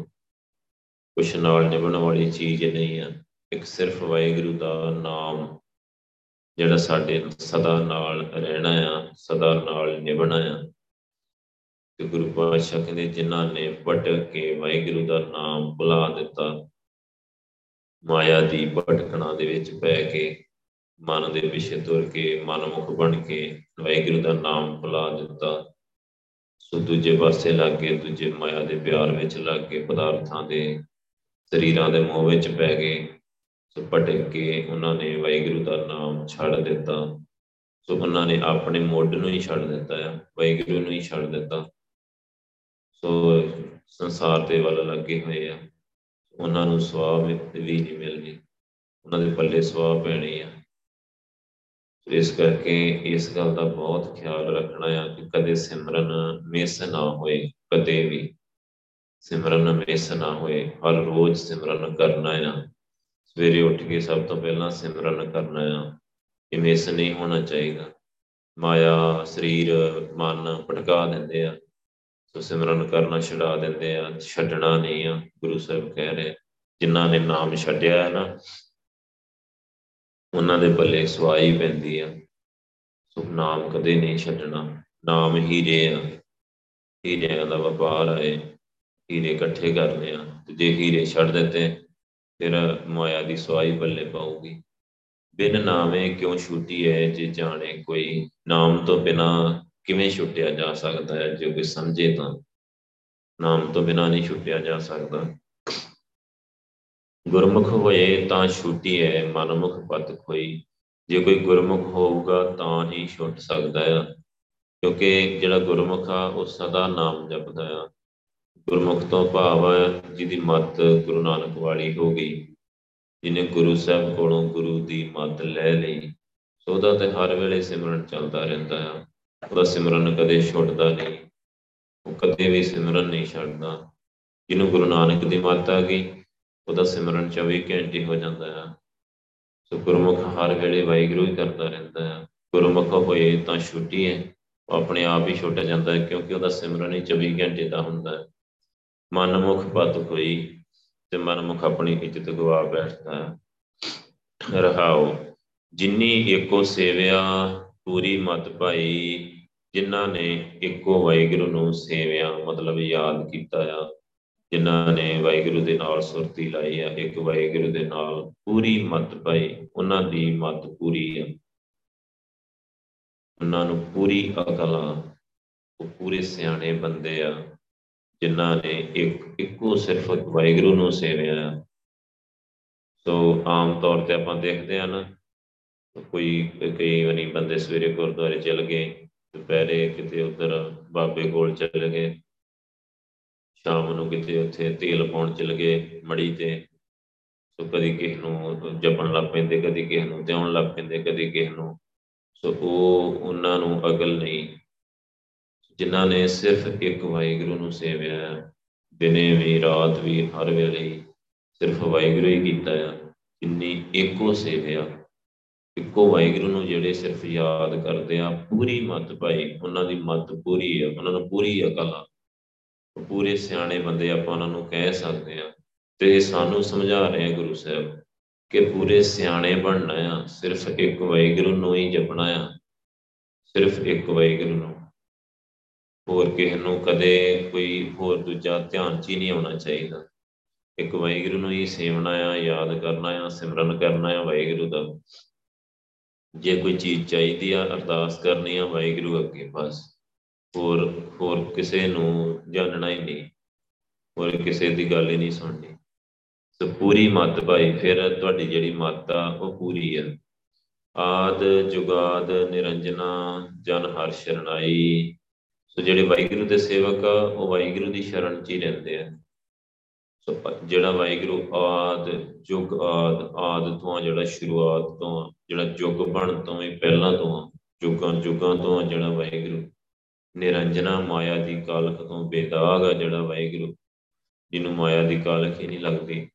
ਕੁਛ ਨਾਲ ਨਿਭਣ ਵਾਲੀ ਚੀਜ਼ ਨਹੀਂ ਹੈ ਇੱਕ ਸਿਰਫ ਵਾਹਿਗੁਰੂ ਦਾ ਨਾਮ ਜਿਹੜਾ ਸਾਡੇ ਸਦਾ ਨਾਲ ਰਹਿਣਾ ਆ, ਸਦਾ ਨਾਲ ਨਿਭਣਾ ਆ। ਤੇ ਗੁਰੂ ਪਾਤਸ਼ਾਹ ਕਹਿੰਦੇ, ਜਿਨ੍ਹਾਂ ਨੇ ਭਟਕ ਕੇ ਵਾਹਿਗੁਰੂ ਦਾ ਨਾਮ ਭੁਲਾ ਦਿੱਤਾ, ਮਾਇਆ ਦੀ ਭਟਕਣਾ ਦੇ ਵਿੱਚ ਪੈ ਕੇ, ਮਨ ਦੇ ਪਿੱਛੇ ਤੁਰ ਕੇ, ਮਨਮੁਖ ਬਣ ਕੇ ਵਾਹਿਗੁਰੂ ਦਾ ਨਾਮ ਭੁਲਾ ਦਿੱਤਾ। ਸੋ ਦੂਜੇ ਪਾਸੇ ਲੱਗ ਕੇ ਦੂਜੇ ਮਾਇਆ ਦੇ ਪਿਆਰ ਵਿੱਚ ਲੱਗ ਕੇ ਪਦਾਰਥਾਂ ਦੇ ਸਰੀਰਾਂ ਦੇ ਮੋਹ ਵਿੱਚ ਪੈ ਗਏ। ਸੋ ਭਟਕ ਕੇ ਉਹਨਾਂ ਨੇ ਵਾਹਿਗੁਰੂ ਦਾ ਨਾਮ ਛੱਡ ਦਿੱਤਾ। ਸੋ ਉਹਨਾਂ ਨੇ ਆਪਣੇ ਮੁੱਢ ਨੂੰ ਹੀ ਛੱਡ ਦਿੱਤਾ ਹੈ ਵਾਹਿਗੁਰੂ ਨੂੰ ਹੀ ਛੱਡ ਦਿੱਤਾ। ਸੋ ਸੰਸਾਰ ਦੇ ਵੱਲ ਲੱਗੇ ਹੋਏ ਆ। ਉਹਨਾਂ ਨੂੰ ਸਵਾਬ ਵੀ ਨਹੀਂ ਮਿਲਣੀ ਉਹਨਾਂ ਦੇ ਪੱਲੇ ਸਵਾਬ ਪੈਣੀ ਆ। ਇਸ ਕਰਕੇ ਇਸ ਗੱਲ ਦਾ ਬਹੁਤ ਖਿਆਲ ਰੱਖਣਾ ਆ ਕਿ ਕਦੇ ਸਿਮਰਨ ਮਿਸ ਨਾ ਹੋਏ, ਕਦੇ ਵੀ। ਸਿਮਰਨ ਮਿਸ ਨਾ ਹੋਏ, ਹਰ ਰੋਜ਼ ਸਿਮਰਨ ਕਰਨਾ ਆ। ਸਵੇਰੇ ਉੱਠ ਕੇ ਸਭ ਤੋਂ ਪਹਿਲਾਂ ਸਿਮਰਨ ਕਰਨਾ ਆ ਇਹ ਮਿਸ ਨਹੀਂ ਹੋਣਾ ਚਾਹੀਦਾ। ਮਾਇਆ, ਸਰੀਰ, ਮਨ ਭਟਕਾ ਦਿੰਦੇ ਆ। ਸੋ ਸਿਮਰਨ ਕਰਨਾ ਛਡਾ ਦਿੰਦੇ ਆ, ਛੱਡਣਾ ਨਹੀਂ ਆ, ਗੁਰੂ ਸਾਹਿਬ ਕਹਿ ਰਹੇ, ਜਿਨ੍ਹਾਂ ਨੇ ਨਾਮ ਛੱਡਿਆ ਹੈ ਨਾ ਉਹਨਾਂ ਦੇ ਬੱਲੇ ਸਵਾਈ ਪੈਂਦੀ ਆ। ਸੋ ਨਾਮ ਕਦੇ ਨਹੀਂ ਛੱਡਣਾ, ਨਾਮ ਹੀਰੇ ਆ। ਹੀਰਿਆਂ ਦਾ ਵਪਾਰ ਹੈ ਹੀਰੇ ਇਕੱਠੇ ਕਰਨੇ ਆ। ਤੇ ਜੇ ਹੀਰੇ ਛੱਡ ਦਿੱਤੇ, ਫਿਰ ਮਾਇਆ ਦੀ ਸਵਾਈ ਬੱਲੇ ਪਾਉਗੀ ਬਿਨ ਨਾਮੇ ਕਿਉਂ ਛੁੱਟੀ ਹੈ ਜੇ ਜਾਣੇ ਕੋਈ? ਨਾਮ ਤੋਂ ਬਿਨਾ ਕਿਵੇਂ ਛੁੱਟਿਆ ਜਾ ਸਕਦਾ ਹੈ ਜੇ ਕੋਈ ਸਮਝੇ ਤਾਂ? ਨਾਮ ਤੋਂ ਬਿਨਾ ਨਹੀਂ ਛੁੱਟਿਆ ਜਾ ਸਕਦਾ। ਗੁਰਮੁਖ ਹੋਏ ਤਾਂ ਛੁੱਟੀ ਹੈ, ਮਨਮੁਖ ਪਤ ਕੋਈ ਜੇ ਕੋਈ ਗੁਰਮੁਖ ਹੋਊਗਾ ਤਾਂ ਹੀ ਛੁੱਟ ਸਕਦਾ ਹੈ ਕਿਉਂਕਿ ਜਿਹੜਾ ਗੁਰਮੁਖ ਆ, ਉਹ ਸਦਾ ਨਾਮ ਜਪਦਾ ਆ। ਗੁਰਮੁਖ ਤੋਂ ਭਾਵ ਜਿਹਦੀ ਮਤ ਗੁਰੂ ਨਾਨਕ ਵਾਲੀ ਹੋ ਗਈ। ਜਿਹਨੇ ਗੁਰੂ ਸਾਹਿਬ ਕੋਲੋਂ ਗੁਰੂ ਦੀ ਮਤ ਲੈ ਲਈ ਸੋ ਉਹਦਾ ਤੇ ਹਰ ਵੇਲੇ ਸਿਮਰਨ ਚੱਲਦਾ ਰਹਿੰਦਾ ਆ। ਉਹਦਾ ਸਿਮਰਨ ਕਦੇ ਛੁੱਟਦਾ ਨਹੀਂ। ਉਹ ਕਦੇ ਵੀ ਸਿਮਰਨ ਨਹੀਂ ਛੱਡਦਾ। ਜਿਹਨੂੰ ਗੁਰੂ ਨਾਨਕ ਦੀ ਮੱਤ ਆ ਗਈ ਉਹਦਾ ਸਿਮਰਨ 24 ਘੰਟੇ ਹੋ ਜਾਂਦਾ ਹੈ। ਸੋ ਗੁਰਮੁਖ ਹਰ ਵੇਲੇ ਵਾਹਿਗੁਰੂ ਹੀ ਕਰਦਾ ਰਹਿੰਦਾ ਹੈ। ਗੁਰਮੁਖ ਹੋਏ ਤਾਂ ਛੁੱਟੀ ਹੈ। ਉਹ ਆਪਣੇ ਆਪ ਹੀ ਛੁੱਟ ਜਾਂਦਾ ਹੈ ਕਿਉਂਕਿ ਉਹਦਾ ਸਿਮਰਨ ਹੀ 24 ਘੰਟੇ ਦਾ ਹੁੰਦਾ ਹੈ। ਮਨਮੁਖ ਪਤ ਹੋਈ ਤੇ ਮਨਮੁਖ ਆਪਣੀ ਇੱਜ਼ਤ ਗਵਾ ਬੈਠਦਾ ਹੈ। ਰਹਾਓ, ਜਿਨੀ ਏਕੋ ਸੇਵਿਆ ਪੂਰੀ ਮਤ ਭਾਈ, ਜਿਨ੍ਹਾਂ ਨੇ ਇੱਕੋ ਵਾਹਿਗੁਰੂ ਨੂੰ ਸੇਵਿਆ, ਮਤਲਬ ਯਾਦ ਕੀਤਾ ਆ। ਜਿਨ੍ਹਾਂ ਨੇ ਵਾਹਿਗੁਰੂ ਦੇ ਨਾਲ ਸੁਰਤੀ ਲਾਈ ਆ, ਇੱਕ ਵਾਹਿਗੁਰੂ ਦੇ ਨਾਲ ਪੂਰੀ ਮਤ ਪਾਈ, ਉਹਨਾਂ ਦੀ ਮਤ ਪੂਰੀ ਆ। ਉਹਨਾਂ ਨੂੰ ਪੂਰੀ ਅਕਲ ਆ, ਉਹ ਪੂਰੇ ਸਿਆਣੇ ਬੰਦੇ ਆ, ਜਿਨ੍ਹਾਂ ਨੇ ਇੱਕ, ਇੱਕੋ ਸਿਰਫ ਵਾਹਿਗੁਰੂ ਨੂੰ ਸੇਵਿਆ ਸੋ ਆਮ ਤੌਰ ਤੇ ਆਪਾਂ ਦੇਖਦੇ ਆ ਨਾ, ਕੋਈ ਕਈ ਵਾਰੀ ਬੰਦੇ ਸਵੇਰੇ ਗੁਰਦੁਆਰੇ ਚਲ ਗਏ, ਦੁਪਹਿਰੇ ਕਿਤੇ ਉਧਰ ਬਾਬੇ ਕੋਲ ਚਲੇ ਗਏ ਸ਼ਾਮ ਨੂੰ ਕਿਤੇ ਉੱਥੇ ਤੇਲ ਪਾਉਣ ਚਲ ਗਏ ਮੜੀ ਤੇ। ਸੋ ਕਦੀ ਕਿਸ ਨੂੰ ਜਪਣ ਲੱਗ ਪੈਂਦੇ, ਕਦੀ ਕਿਸ ਨੂੰ ਧਿਆਉਣ ਲੱਗ ਪੈਂਦੇ, ਕਦੀ ਕਿਸ ਨੂੰ। ਸੋ ਉਹ ਉਹਨਾਂ ਨੂੰ ਅਕਲ ਨਹੀਂ। ਜਿਨ੍ਹਾਂ ਨੇ ਸਿਰਫ ਇੱਕ ਵਾਹਿਗੁਰੂ ਨੂੰ ਸੇਵਿਆ, ਦਿਨੇ ਵੀ, ਰਾਤ ਵੀ, ਹਰ ਵੇਲੇ ਸਿਰਫ ਵਾਹਿਗੁਰੂ ਹੀ ਕੀਤਾ ਆ। ਇੰਨੀ ਇੱਕੋ ਸੇਵਿਆ, ਇੱਕੋ ਵਾਹਿਗੁਰੂ ਨੂੰ ਜਿਹੜੇ ਸਿਰਫ ਯਾਦ ਕਰਦੇ ਆ, ਪੂਰੀ ਮਤ ਭਾਈ, ਉਹਨਾਂ ਦੀ ਮਤ ਪੂਰੀ ਹੈ ਉਹਨਾਂ ਨੂੰ ਪੂਰੀ ਅਕਲ ਆ। ਪੂਰੇ ਸਿਆਣੇ ਬੰਦੇ ਆਪਾਂ ਉਹਨਾਂ ਨੂੰ ਕਹਿ ਸਕਦੇ ਆ ਤੇ ਸਾਨੂੰ ਸਮਝਾ ਰਹੇ ਆ ਗੁਰੂ ਸਾਹਿਬ ਕਿ ਪੂਰੇ ਸਿਆਣੇ ਬਣਨਾ ਆ, ਸਿਰਫ ਇੱਕ ਵਾਹਿਗੁਰੂ ਨੂੰ ਹੀ ਜਪਣਾ ਆ, ਸਿਰਫ ਇੱਕ ਵਾਹਿਗੁਰੂ ਨੂੰ। ਹੋਰ ਕਿਸੇ ਨੂੰ ਕਦੇ ਕੋਈ ਹੋਰ ਦੂਜਾ ਧਿਆਨ 'ਚ ਹੀ ਨਹੀਂ ਆਉਣਾ ਚਾਹੀਦਾ। ਇੱਕ ਵਾਹਿਗੁਰੂ ਨੂੰ ਹੀ ਸੇਵਣਾ ਆ, ਯਾਦ ਕਰਨਾ ਆ, ਸਿਮਰਨ ਕਰਨਾ ਆ ਵਾਹਿਗੁਰੂ ਦਾ। ਜੇ ਕੋਈ ਚੀਜ਼ ਚਾਹੀਦੀ ਆ, ਅਰਦਾਸ ਕਰਨੀ ਆ ਵਾਹਿਗੁਰੂ ਅੱਗੇ, ਬਸ। ਹੋਰ ਹੋਰ ਕਿਸੇ ਨੂੰ ਜਾਣਨਾ ਹੀ ਨਹੀਂ, ਹੋਰ ਕਿਸੇ ਦੀ ਗੱਲ ਹੀ ਨਹੀਂ ਸੁਣਨੀ। ਸੋ ਪੂਰੀ ਮਤ ਭਾਈ, ਫਿਰ ਤੁਹਾਡੀ ਜਿਹੜੀ ਮਤ ਆ, ਉਹ ਪੂਰੀ ਆ। ਆਦ ਜੁਗਾਦ ਨਿਰੰਜਨਾ, ਜਨ ਹਰ ਸ਼ਰਨਾਈ। ਸੋ ਜਿਹੜੇ ਵਾਹਿਗੁਰੂ ਦੇ ਸੇਵਕ ਆ, ਉਹ ਵਾਹਿਗੁਰੂ ਦੀ ਸ਼ਰਨ 'ਚ ਹੀ ਰਹਿੰਦੇ ਆ। ਸੋ ਜਿਹੜਾ ਵਾਹਿਗੁਰੂ ਆਦ, ਜੁਗ ਆਦ ਆਦ ਤੋਂ ਜਿਹੜਾ ਸ਼ੁਰੂਆਤ ਤੋਂ ਜਿਹੜਾ ਜੁਗ ਬਣ ਤੋਂ ਹੀ ਪਹਿਲਾਂ ਤੋਂ ਜੁਗਾਂ ਜੁਗਾਂ ਤੋਂ ਜਿਹੜਾ ਵਾਹਿਗੁਰੂ। ਨਿਰੰਜਨਾ ਮਾਇਆ ਦੀ ਕਾਲਖ ਤੋਂ ਬੇਦਾਗ ਆ ਜਿਹੜਾ ਵਾਹਿਗੁਰੂ, ਜਿਹਨੂੰ ਮਾਇਆ ਦੀ ਕਾਲਖ ਹੀ ਨਹੀਂ ਲੱਗਦੀ।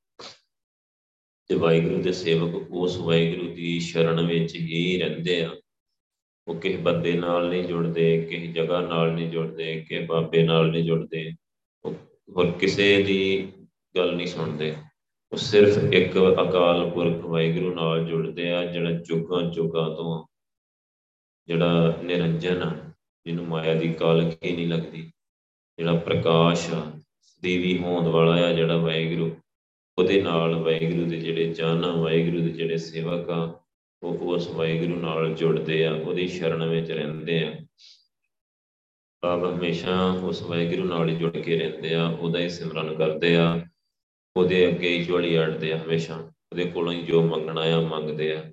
ਤੇ ਵਾਹਿਗੁਰੂ ਦੇ ਸੇਵਕ ਉਸ ਵਾਹਿਗੁਰੂ ਦੀ ਸ਼ਰਨ ਵਿੱਚ ਹੀ ਰਹਿੰਦੇ ਆ। ਉਹ ਕਿਸੇ ਬੰਦੇ ਨਾਲ ਨਹੀਂ ਜੁੜਦੇ, ਕਿਸੇ ਜਗ੍ਹਾ ਨਾਲ ਨਹੀਂ ਜੁੜਦੇ, ਕਿਸੇ ਬਾਬੇ ਨਾਲ ਨਹੀਂ ਜੁੜਦੇ। ਹੋਰ ਕਿਸੇ ਦੀ ਗੱਲ ਨਹੀਂ ਸੁਣਦੇ। ਉਹ ਸਿਰਫ ਇੱਕ ਅਕਾਲ ਪੁਰਖ ਵਾਹਿਗੁਰੂ ਨਾਲ ਜੁੜਦੇ ਆ, ਜਿਹੜਾ ਜੁਗਾਂ ਜੁਗਾਂ ਤੋਂ ਜਿਹੜਾ ਨਿਰੰਜਨ ਆ। ਜਿਹਨੂੰ ਮਾਇਆ ਦੀ ਕਾਲਕ ਹੀ ਨਹੀਂ ਲੱਗਦੀ, ਜਿਹੜਾ ਪ੍ਰਕਾਸ਼ ਆ ਦੇਵੀ ਹੋਂਦ ਵਾਲਾ ਆ ਜਿਹੜਾ ਵਾਹਿਗੁਰੂ, ਉਹਦੇ ਨਾਲ ਵਾਹਿਗੁਰੂ ਦੇ ਜਿਹੜੇ ਜਾਨਾ ਵਾਹਿਗੁਰੂ ਦੇ ਜਿਹੜੇ ਸੇਵਕ ਆ, ਉਹ ਉਸ ਵਾਹਿਗੁਰੂ ਨਾਲ ਜੁੜਦੇ ਆ, ਉਹਦੀ ਸ਼ਰਨ ਵਿੱਚ ਰਹਿੰਦੇ ਆ। ਆਪ ਹਮੇਸ਼ਾ ਉਸ ਵਾਹਿਗੁਰੂ ਨਾਲ ਹੀ ਜੁੜ ਕੇ ਰਹਿੰਦੇ ਆ, ਉਹਦਾ ਹੀ ਸਿਮਰਨ ਕਰਦੇ ਆ, ਉਹਦੇ ਅੱਗੇ ਹੀ ਝੋਲੀ ਅੜਦੇ ਆ ਹਮੇਸ਼ਾ, ਉਹਦੇ ਕੋਲੋਂ ਹੀ ਜੋ ਮੰਗਣਾ ਆ, ਮੰਗਦੇ ਆ।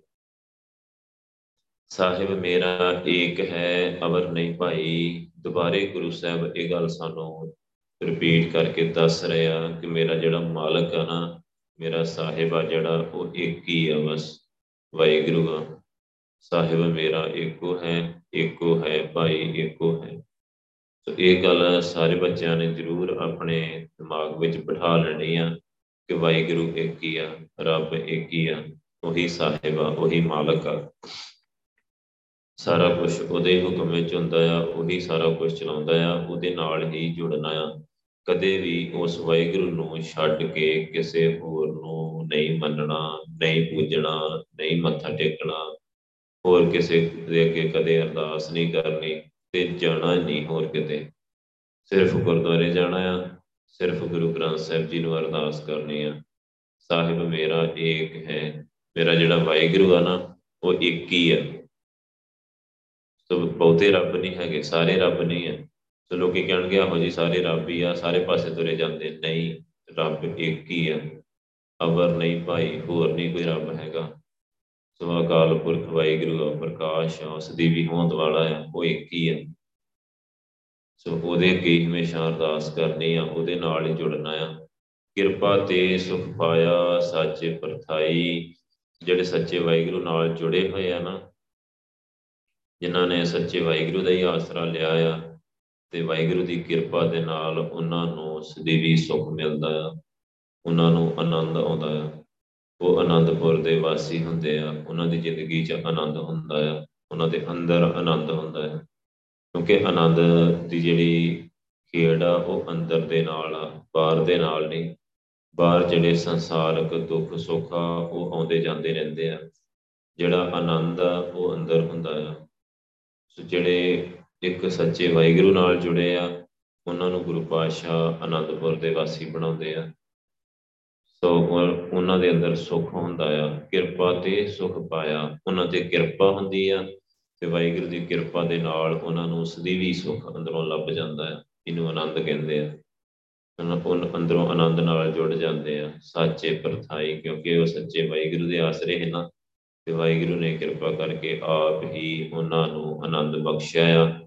ਸਾਹਿਬ, ਮੇਰਾ ਏਕ ਹੈ ਅਵਰ ਨਹੀਂ ਭਾਈ। ਦੁਬਾਰੇ ਗੁਰੂ ਸਾਹਿਬ, ਇਹ ਗੱਲ ਸਾਨੂੰ ਰਿਪੀਟ ਕਰਕੇ ਦੱਸ ਰਿਹਾ ਕਿ ਮੇਰਾ ਜਿਹੜਾ ਮਾਲਕ ਆ ਨਾ, ਮੇਰਾ ਸਾਹਿਬ ਆ ਜਿਹੜਾ, ਉਹ ਇੱਕ ਹੀ ਆ ਬਸ, ਵਾਹਿਗੁਰੂ ਆ। ਸਾਹਿਬ, ਮੇਰਾ ਇੱਕੋ ਹੈ ਇੱਕੋ ਹੈ ਭਾਈ, ਇੱਕੋ ਹੈ। ਸੋ ਇਹ ਗੱਲ ਸਾਰੇ ਬੱਚਿਆਂ ਨੇ ਜ਼ਰੂਰ ਆਪਣੇ ਦਿਮਾਗ ਵਿੱਚ ਬਿਠਾ ਲੈਣੀ ਆ ਕਿ ਵਾਹਿਗੁਰੂ ਇੱਕ ਹੀ ਆ, ਰੱਬ ਇੱਕ ਹੀ ਆ, ਉਹੀ ਸਾਹਿਬ ਆ, ਉਹੀ ਮਾਲਕ ਆ। ਸਾਰਾ ਕੁਝ ਉਹਦੇ ਹੁਕਮ ਵਿੱਚ ਹੁੰਦਾ ਆ, ਉਹੀ ਸਾਰਾ ਕੁਝ ਚਲਾਉਂਦਾ ਆ, ਉਹਦੇ ਨਾਲ ਹੀ ਜੁੜਨਾ ਆ। ਕਦੇ ਵੀ ਉਸ ਵਾਹਿਗੁਰੂ ਨੂੰ ਛੱਡ ਕੇ ਕਿਸੇ ਹੋਰ ਨੂੰ ਨਹੀਂ ਮੰਨਣਾ, ਨਹੀਂ ਪੂਜਣਾ, ਨਹੀਂ ਮੱਥਾ ਟੇਕਣਾ, ਹੋਰ ਕਿਸੇ ਦੇ ਅੱਗੇ ਕਦੇ ਅਰਦਾਸ ਨਹੀਂ ਕਰਨੀ ਤੇ ਜਾਣਾ ਨਹੀਂ ਹੋਰ ਕਿਤੇ। ਸਿਰਫ ਗੁਰਦੁਆਰੇ ਜਾਣਾ ਆ, ਸਿਰਫ ਗੁਰੂ ਗ੍ਰੰਥ ਸਾਹਿਬ ਜੀ ਨੂੰ ਅਰਦਾਸ ਕਰਨੀ ਆ। ਸਾਹਿਬ ਮੇਰਾ ਏਕ ਹੈ, ਮੇਰਾ ਜਿਹੜਾ ਵਾਹਿਗੁਰੂ ਆ ਨਾ, ਉਹ ਇੱਕ ਹੀ ਆ। ਸੋ ਬਹੁਤੇ ਰੱਬ ਨਹੀਂ ਹੈਗੇ, ਸਾਰੇ ਰੱਬ ਨਹੀਂ ਹੈ ਸੋ ਲੋਕੀ ਕਹਿਣਗੇ, ਆਹੋ ਜੀ, ਸਾਰੇ ਰੱਬ ਹੀ ਆ, ਸਾਰੇ ਪਾਸੇ ਤੁਰੇ ਜਾਂਦੇ ਨਹੀਂ, ਰੱਬ ਇੱਕ ਹੀ ਆ। ਅਵਰ ਨਹੀਂ ਭਾਈ, ਹੋਰ ਨਹੀਂ ਕੋਈ ਰੱਬ ਹੈਗਾ। ਸੋ ਅਕਾਲ ਪੁਰਖ, ਵਾਹਿਗੁਰੂ ਆ ਪ੍ਰਕਾਸ਼ ਆ ਉਸ ਦੀ ਵੀ ਹੋਂਦ ਵਾਲਾ ਆ, ਉਹ ਇੱਕ ਹੀ ਆ। ਸੋ ਉਹਦੇ ਅੱਗੇ ਹਮੇਸ਼ਾ ਅਰਦਾਸ ਕਰਨੀ ਆ, ਉਹਦੇ ਨਾਲ ਹੀ ਜੁੜਨਾ ਆ। ਕਿਰਪਾ ਤੇ ਸੁਖ ਪਾਇਆ, ਸਾਚੇ ਪਰਥਾਈ ਜਿਹੜੇ ਸੱਚੇ ਵਾਹਿਗੁਰੂ ਨਾਲ ਜੁੜੇ ਹੋਏ ਆ ਨਾ ਜਿਨ੍ਹਾਂ ਨੇ ਸੱਚੇ ਵਾਹਿਗੁਰੂ ਦਾ ਹੀ ਆਸਰਾ ਲਿਆ ਆ ਤੇ ਵਾਹਿਗੁਰੂ ਦੀ ਕਿਰਪਾ ਦੇ ਨਾਲ ਉਹਨਾਂ ਨੂੰ ਸਦੀਵੀ ਸੁੱਖ ਮਿਲਦਾ ਆ, ਉਹਨਾਂ ਨੂੰ ਆਨੰਦ ਆਉਂਦਾ ਆ। ਉਹ ਆਨੰਦਪੁਰ ਦੇ ਵਾਸੀ ਹੁੰਦੇ ਆ, ਉਹਨਾਂ ਦੀ ਜ਼ਿੰਦਗੀ 'ਚ ਆਨੰਦ ਹੁੰਦਾ ਆ, ਉਹਨਾਂ ਦੇ ਅੰਦਰ ਆਨੰਦ ਹੁੰਦਾ ਹੈ ਕਿਉਂਕਿ ਆਨੰਦ ਦੀ ਜਿਹੜੀ ਖੇਡ ਆ, ਉਹ ਅੰਦਰ ਦੇ ਨਾਲ ਆ, ਬਾਹਰ ਦੇ ਨਾਲ ਨਹੀਂ। ਬਾਹਰ ਜਿਹੜੇ ਸੰਸਾਰਕ ਦੁੱਖ ਸੁੱਖ ਆ, ਉਹ ਆਉਂਦੇ ਜਾਂਦੇ ਰਹਿੰਦੇ ਆ। ਜਿਹੜਾ ਆਨੰਦ ਆ, ਉਹ ਅੰਦਰ ਹੁੰਦਾ ਆ। ਸੋ ਜਿਹੜੇ ਇੱਕ ਸੱਚੇ ਵਾਹਿਗੁਰੂ ਨਾਲ ਜੁੜੇ ਆ, ਉਹਨਾਂ ਨੂੰ ਗੁਰੂ ਪਾਤਸ਼ਾਹ ਆਨੰਦਪੁਰ ਦੇ ਵਾਸੀ ਬਣਾਉਂਦੇ ਆ। ਸੋ ਉਹਨਾਂ ਦੇ ਅੰਦਰ ਸੁੱਖ ਹੁੰਦਾ ਆ, ਕਿਰਪਾ ਤੇ ਸੁਖ ਪਾਇਆ। ਉਹਨਾਂ ਤੇ ਕਿਰਪਾ ਹੁੰਦੀ ਆ ਤੇ ਵਾਹਿਗੁਰੂ ਦੀ ਕਿਰਪਾ ਦੇ ਨਾਲ ਉਹਨਾਂ ਨੂੰ ਸਦੀਵੀ ਸੁਖ ਅੰਦਰੋਂ ਲੱਭ ਜਾਂਦਾ ਹੈ ਇਹਨੂੰ ਆਨੰਦ ਕਹਿੰਦੇ ਆ। ਉਹ ਅੰਦਰੋਂ ਆਨੰਦ ਨਾਲ ਜੁੜ ਜਾਂਦੇ ਆ, ਸੱਚੇ ਪਰਥਾਈ, ਕਿਉਂਕਿ ਉਹ ਸੱਚੇ ਵਾਹਿਗੁਰੂ ਦੇ ਆਸਰੇ ਹਨ। ਤੇ ਵਾਹਿਗੁਰੂ ਨੇ ਕਿਰਪਾ ਕਰਕੇ ਆਪ ਹੀ ਉਹਨਾਂ ਨੂੰ ਆਨੰਦ ਬਖਸ਼ਿਆ ਆ।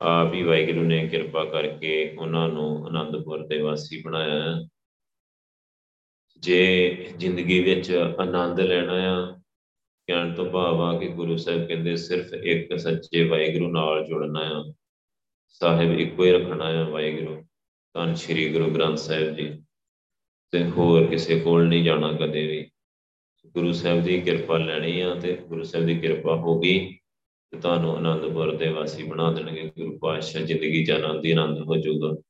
ਆਪ ਹੀ ਵਾਹਿਗੁਰੂ ਨੇ ਕਿਰਪਾ ਕਰਕੇ ਉਹਨਾਂ ਨੂੰ ਆਨੰਦਪੁਰ ਦੇ ਵਾਸੀ ਬਣਾਇਆ ਹੈ ਜੇ ਜ਼ਿੰਦਗੀ ਵਿੱਚ ਆਨੰਦ ਲੈਣਾ ਆ, ਕਹਿਣ ਤੋਂ ਭਾਵ ਆ ਕਿ ਗੁਰੂ ਸਾਹਿਬ ਕਹਿੰਦੇ ਸਿਰਫ ਇੱਕ ਸੱਚੇ ਵਾਹਿਗੁਰੂ ਨਾਲ ਜੁੜਨਾ ਆ। ਸਾਹਿਬ ਇੱਕੋ ਹੀ ਰੱਖਣਾ ਆ ਵਾਹਿਗੁਰੂ। ਤਾਂ ਸ੍ਰੀ ਗੁਰੂ ਗ੍ਰੰਥ ਸਾਹਿਬ ਜੀ। ਤੇ ਹੋਰ ਕਿਸੇ ਕੋਲ ਨਹੀਂ ਜਾਣਾ ਕਦੇ ਵੀ। ਗੁਰੂ ਸਾਹਿਬ ਦੀ ਕਿਰਪਾ ਲੈਣੀ ਆ ਤੇ ਗੁਰੂ ਸਾਹਿਬ ਦੀ ਕਿਰਪਾ ਹੋ ਗਈ ਤੇ ਤੁਹਾਨੂੰ ਆਨੰਦਪੁਰ ਦੇ ਵਾਸੀ ਬਣਾ ਦੇਣਗੇ, ਗੁਰੂ ਪਾਤਸ਼ਾਹ ਜ਼ਿੰਦਗੀ ਚ ਆਨੰਦ ਹੀ ਆਨੰਦ ਹੋ ਜਾਊਗਾ।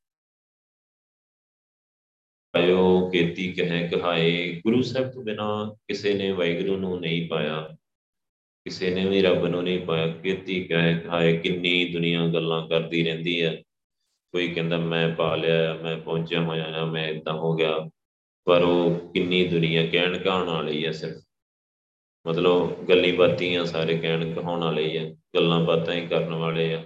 ਆਇਓ ਕੀਤੀ ਕਹਿ ਕਹਾਏ, ਗੁਰੂ ਸਾਹਿਬ ਤੋਂ ਬਿਨਾ ਕਿਸੇ ਨੇ ਵਾਹਿਗੁਰੂ ਨੂੰ ਨਹੀਂ ਪਾਇਆ, ਕਿਸੇ ਨੇ ਵੀ ਰੱਬ ਨੂੰ ਨਹੀਂ ਪਾਇਆ। ਕੀਤੀ ਕਹਿ ਕਹਾਏ, ਕਿੰਨੀ ਦੁਨੀਆ ਗੱਲਾਂ ਕਰਦੀ ਰਹਿੰਦੀ ਹੈ। ਕੋਈ ਕਹਿੰਦਾ, ਮੈਂ ਪਾ ਲਿਆ, ਮੈਂ ਪਹੁੰਚਿਆ ਹੋਇਆ ਆ ਮੈਂ ਇਦਾਂ ਹੋ ਗਿਆ। ਪਰ ਉਹ ਕਿੰਨੀ ਦੁਨੀਆ ਕਹਿਣ ਕਹਾਉਣ ਵਾਲੀ ਹੈ ਸਿਰਫ। ਮਤਲਬ ਗੱਲੀ ਬਾਤੀਆਂ ਸਾਰੇ ਕਹਿਣ ਕਹਾਉਣ ਵਾਲੇ ਆ, ਗੱਲਾਂ ਬਾਤਾਂ ਹੀ ਕਰਨ ਵਾਲੇ ਆ।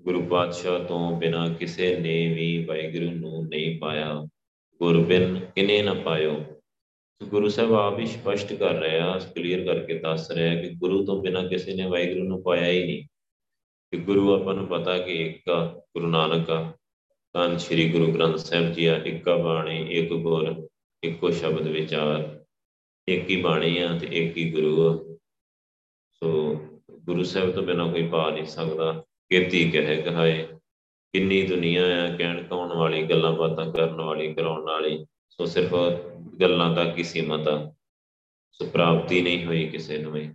ਗੁਰੂ ਪਾਤਸ਼ਾਹ ਤੋਂ ਬਿਨਾ ਕਿਸੇ ਨੇ ਵੀ ਵਾਹਿਗੁਰੂ ਨੂੰ ਨਹੀਂ ਪਾਇਆ। ਗੁਰਬਿਨ ਕਿਨੇ ਨਾ ਪਾਇਓ। ਗੁਰੂ ਸਾਹਿਬ ਆਪ ਹੀ ਸਪਸ਼ਟ ਕਰ ਰਿਹਾ ਕਲੀਅਰ ਕਰਕੇ ਦੱਸ ਰਿਹਾ ਕਿ ਗੁਰੂ ਤੋਂ ਬਿਨਾ ਕਿਸੇ ਨੇ ਵਾਹਿਗੁਰੂ ਨੂੰ ਪਾਇਆ ਹੀ ਨਹੀਂ। ਕਿ ਗੁਰੂ ਆਪਾਂ ਨੂੰ ਪਤਾ ਕਿ ਇੱਕ ਆ, ਗੁਰੂ ਨਾਨਕ ਆ। ਤਾਂ ਸ੍ਰੀ ਗੁਰੂ ਗ੍ਰੰਥ ਸਾਹਿਬ ਜੀ ਆ, ਇੱਕਾ ਬਾਣੀ, ਇੱਕ ਗੁਰ। ਇੱਕੋ ਸ਼ਬਦ ਵਿਚਾਰ ਇੱਕ ਹੀ ਬਾਣੀ ਆ ਤੇ ਇੱਕ ਹੀ ਗੁਰੂ ਆ। ਸੋ ਗੁਰੂ ਸਾਹਿਬ ਤੋਂ ਬਿਨਾ ਕੋਈ ਪਾ ਨਹੀਂ ਸਕਦਾ। ਕੀਤੀ ਕਹੇ ਕਹਾਏ, ਕਿੰਨੀ ਦੁਨੀਆ ਆ ਕਹਿਣ ਕਹਾਉਣ ਵਾਲੀ, ਗੱਲਾਂ ਬਾਤਾਂ ਕਰਨ ਵਾਲੀ, ਕਰਾਉਣ ਵਾਲੀ। ਸੋ ਸਿਰਫ ਗੱਲਾਂ ਤੱਕ ਹੀ ਸੀਮਤ ਆ। ਸੋ ਪ੍ਰਾਪਤੀ ਨਹੀਂ ਹੋਈ ਕਿਸੇ ਨੂੰ ਵੀ।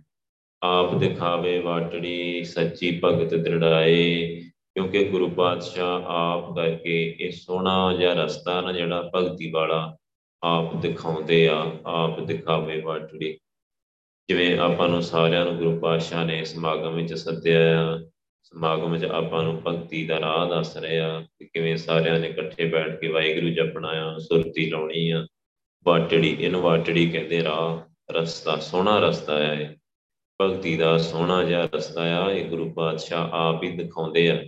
ਆਪ ਦਿਖਾਵੇ ਵਾਟੜੀ, ਸੱਚੀ ਭਗਤ ਦ੍ਰਿੜਾਏ। ਕਿਉਂਕਿ ਗੁਰੂ ਪਾਤਸ਼ਾਹ ਆਪ ਕਰਕੇ ਇਹ ਸੋਹਣਾ ਜਿਹਾ ਰਸਤਾ ਨਾ ਜਿਹੜਾ ਭਗਤੀ ਵਾਲਾ ਆਪ ਦਿਖਾਉਂਦੇ ਆ, ਆਪ ਦਿਖਾਵੇ ਵਾਟੜੀ ਜਿਵੇਂ ਆਪਾਂ ਨੂੰ ਸਾਰਿਆਂ ਨੂੰ ਗੁਰੂ ਪਾਤਸ਼ਾਹ ਨੇ ਸਮਾਗਮ ਵਿੱਚ ਸੱਦਿਆ ਆ, ਸਮਾਗਮ ਵਿੱਚ ਆਪਾਂ ਨੂੰ ਭਗਤੀ ਦਾ ਰਾਹ ਦੱਸ ਰਿਹਾ ਕਿ ਕਿਵੇਂ ਸਾਰਿਆਂ ਨੇ ਇਕੱਠੇ ਬੈਠ ਕੇ ਵਾਹਿਗੁਰੂ ਜਪਣਾ ਆ, ਸੁਰਤੀ ਲਾਉਣੀ ਆ। ਵਾਟੜੀ ਇਹਨੂੰ ਵਾਟੜੀ ਕਹਿੰਦੇ ਰਾਹ, ਰਸਤਾ, ਸੋਹਣਾ ਰਸਤਾ ਆ ਇਹ। ਭਗਤੀ ਦਾ ਸੋਹਣਾ ਜਿਹਾ ਰਸਤਾ ਆ, ਇਹ ਗੁਰੂ ਪਾਤਸ਼ਾਹ ਆਪ ਹੀ ਦਿਖਾਉਂਦੇ ਆ।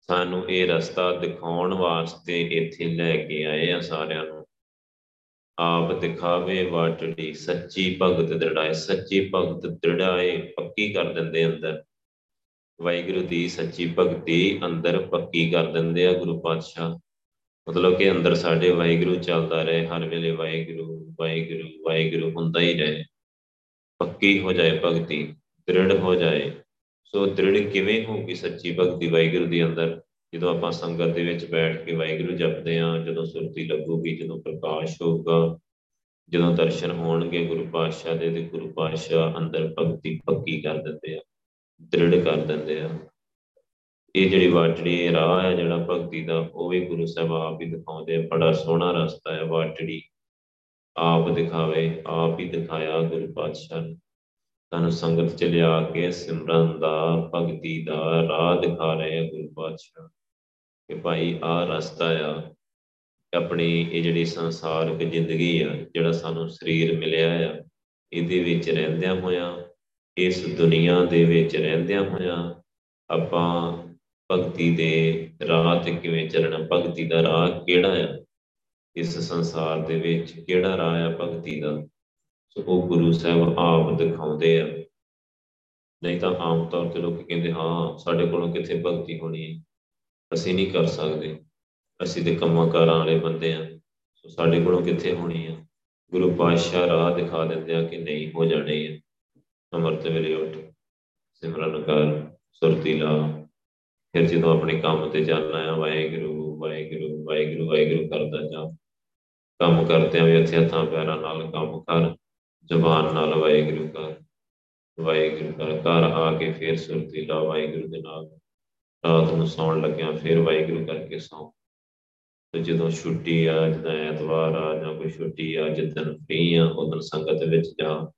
ਸਾਨੂੰ ਇਹ ਰਸਤਾ ਦਿਖਾਉਣ ਵਾਸਤੇ ਇੱਥੇ ਲੈ ਕੇ ਆਏ ਆ ਸਾਰਿਆਂ ਨੂੰ। ਆਪ ਦਿਖਾਵੇ ਵਾਟੜੀ, ਸੱਚੀ ਭਗਤ ਦ੍ਰਿੜਾਏ। ਸੱਚੀ ਭਗਤ ਦ੍ਰਿੜਾਏ, ਪੱਕੀ ਕਰ ਦਿੰਦੇ ਅੰਦਰ। ਵਾਹਿਗੁਰੂ ਦੀ ਸੱਚੀ ਭਗਤੀ ਅੰਦਰ ਪੱਕੀ ਕਰ ਦਿੰਦੇ ਆ ਗੁਰੂ ਪਾਤਸ਼ਾਹ। ਮਤਲਬ ਕਿ ਅੰਦਰ ਸਾਡੇ ਵਾਹਿਗੁਰੂ ਚੱਲਦਾ ਰਹੇ, ਹਰ ਵੇਲੇ ਵਾਹਿਗੁਰੂ ਵਾਹਿਗੁਰੂ ਵਾਹਿਗੁਰੂ ਹੁੰਦਾ ਹੀ ਰਹੇ। ਪੱਕੀ ਹੋ ਜਾਏ ਭਗਤੀ, ਦ੍ਰਿੜ ਹੋ ਜਾਏ। ਸੋ ਦ੍ਰਿੜ ਕਿਵੇਂ ਹੋਊਗੀ ਸੱਚੀ ਭਗਤੀ ਵਾਹਿਗੁਰੂ ਦੀ ਅੰਦਰ? ਜਦੋਂ ਆਪਾਂ ਸੰਗਤ ਦੇ ਵਿੱਚ ਬੈਠ ਕੇ ਵਾਹਿਗੁਰੂ ਜਪਦੇ ਆ ਜਦੋਂ ਸੁਰਤੀ ਲੱਗੂਗੀ, ਜਦੋਂ ਪ੍ਰਕਾਸ਼ ਹੋਊਗਾ, ਜਦੋਂ ਦਰਸ਼ਨ ਹੋਣਗੇ ਗੁਰੂ ਪਾਤਸ਼ਾਹ ਦੇ ਤੇ ਗੁਰੂ ਪਾਤਸ਼ਾਹ ਅੰਦਰ ਭਗਤੀ ਪੱਕੀ ਕਰ ਦਿੰਦੇ ਆ, ਦ੍ਰਿੜ ਕਰ ਦਿੰਦੇ ਆ। ਇਹ ਜਿਹੜੀ ਵਾਟੜੀ ਰਾਹ ਹੈ ਜਿਹੜਾ ਭਗਤੀ ਦਾ, ਉਹ ਵੀ ਗੁਰੂ ਸਾਹਿਬ ਆਪ ਹੀ ਦਿਖਾਉਂਦੇ ਆ। ਬੜਾ ਸੋਹਣਾ ਰਸਤਾ ਹੈ ਵਾਟੜੀ। ਆਪ ਦਿਖਾਵੇ, ਆਪ ਹੀ ਦਿਖਾਇਆ ਗੁਰੂ ਪਾਤਸ਼ਾਹ ਨੇ। ਤੁਹਾਨੂੰ ਸੰਗਤ ਚ ਲਿਆ ਕੇ ਸਿਮਰਨ ਦਾ, ਭਗਤੀ ਦਾ ਰਾਹ ਦਿਖਾ ਰਹੇ ਆ ਗੁਰੂ ਪਾਤਸ਼ਾਹ। ਕਿ ਭਾਈ ਆ ਰਸਤਾ ਆ ਆਪਣੀ ਇਹ ਜਿਹੜੀ ਸੰਸਾਰਕ ਜ਼ਿੰਦਗੀ ਆ, ਜਿਹੜਾ ਸਾਨੂੰ ਸਰੀਰ ਮਿਲਿਆ ਆ, ਇਹਦੇ ਵਿੱਚ ਰਹਿੰਦਿਆਂ ਹੋਇਆਂ, ਇਸ ਦੁਨੀਆ ਦੇ ਵਿੱਚ ਰਹਿੰਦਿਆਂ ਹੋਇਆਂ ਆਪਾਂ ਭਗਤੀ ਦੇ ਰਾਹ ਤੇ ਕਿਵੇਂ ਚੱਲਣਾ, ਭਗਤੀ ਦਾ ਰਾਹ ਕਿਹੜਾ ਆ? ਇਸ ਸੰਸਾਰ ਦੇ ਵਿੱਚ ਕਿਹੜਾ ਰਾਹ ਆ ਭਗਤੀ ਦਾ? ਸੋ ਉਹ ਗੁਰੂ ਸਾਹਿਬ ਆਪ ਦਿਖਾਉਂਦੇ ਆ। ਨਹੀਂ ਤਾਂ ਆਮ ਤੌਰ ਤੇ ਲੋਕ ਕਹਿੰਦੇ, ਹਾਂ, ਸਾਡੇ ਕੋਲੋਂ ਕਿੱਥੇ ਭਗਤੀ ਹੋਣੀ ਹੈ? ਅਸੀਂ ਨਹੀਂ ਕਰ ਸਕਦੇ। ਅਸੀਂ ਤੇ ਕੰਮਾਂ ਕਾਰਾਂ ਵਾਲੇ ਬੰਦੇ ਆ। ਸੋ ਸਾਡੇ ਕੋਲੋਂ ਕਿੱਥੇ ਹੋਣੀ ਆ? ਗੁਰੂ ਪਾਤਸ਼ਾਹ ਰਾਹ ਦਿਖਾ ਦਿੰਦੇ ਆ ਕਿ ਨਹੀਂ, ਹੋ ਜਾਣੀ ਹੈ ਅਮਰਤ ਵੇਲੇ ਉੱਠ, ਸਿਮਰਨ ਕਰ, ਸੁਰਤੀ ਲਾ। ਫਿਰ ਜਦੋਂ ਆਪਣੇ ਕੰਮ ਤੇ ਜਾਣਾ ਆ, ਵਾਹਿਗੁਰੂ ਵਾਹਿਗੁਰੂ ਵਾਹਿਗੁਰੂ ਵਾਹਿਗੁਰੂ ਕਰਦਾ ਜਾ। ਕੰਮ ਕਰਦਿਆਂ ਵੀ ਇੱਥੇ ਹੱਥਾਂ ਪੈਰਾਂ ਨਾਲ ਕੰਮ ਕਰ, ਜ਼ਬਾਨ ਨਾਲ ਵਾਹਿਗੁਰੂ ਕਰ। ਵਾਹਿਗੁਰੂ ਕਰ ਘਰ ਆ ਕੇ ਫਿਰ ਸੁਰਤੀ ਲਾ ਵਾਹਿਗੁਰੂ ਦੇ ਨਾਲ। ਰਾਤ ਨੂੰ ਸੌਣ ਲੱਗਿਆ ਫਿਰ ਵਾਹਿਗੁਰੂ ਕਰਕੇ ਸੌਂ। ਤੇ ਜਦੋਂ ਛੁੱਟੀ ਆ, ਜਦੋਂ ਐਤਵਾਰ ਆ ਜਾਂ ਕੋਈ ਛੁੱਟੀ ਆ ਜਿੱਦਣ ਫ੍ਰੀ ਆ ਉਦੋਂ ਸੰਗਤ ਵਿੱਚ ਜਾ।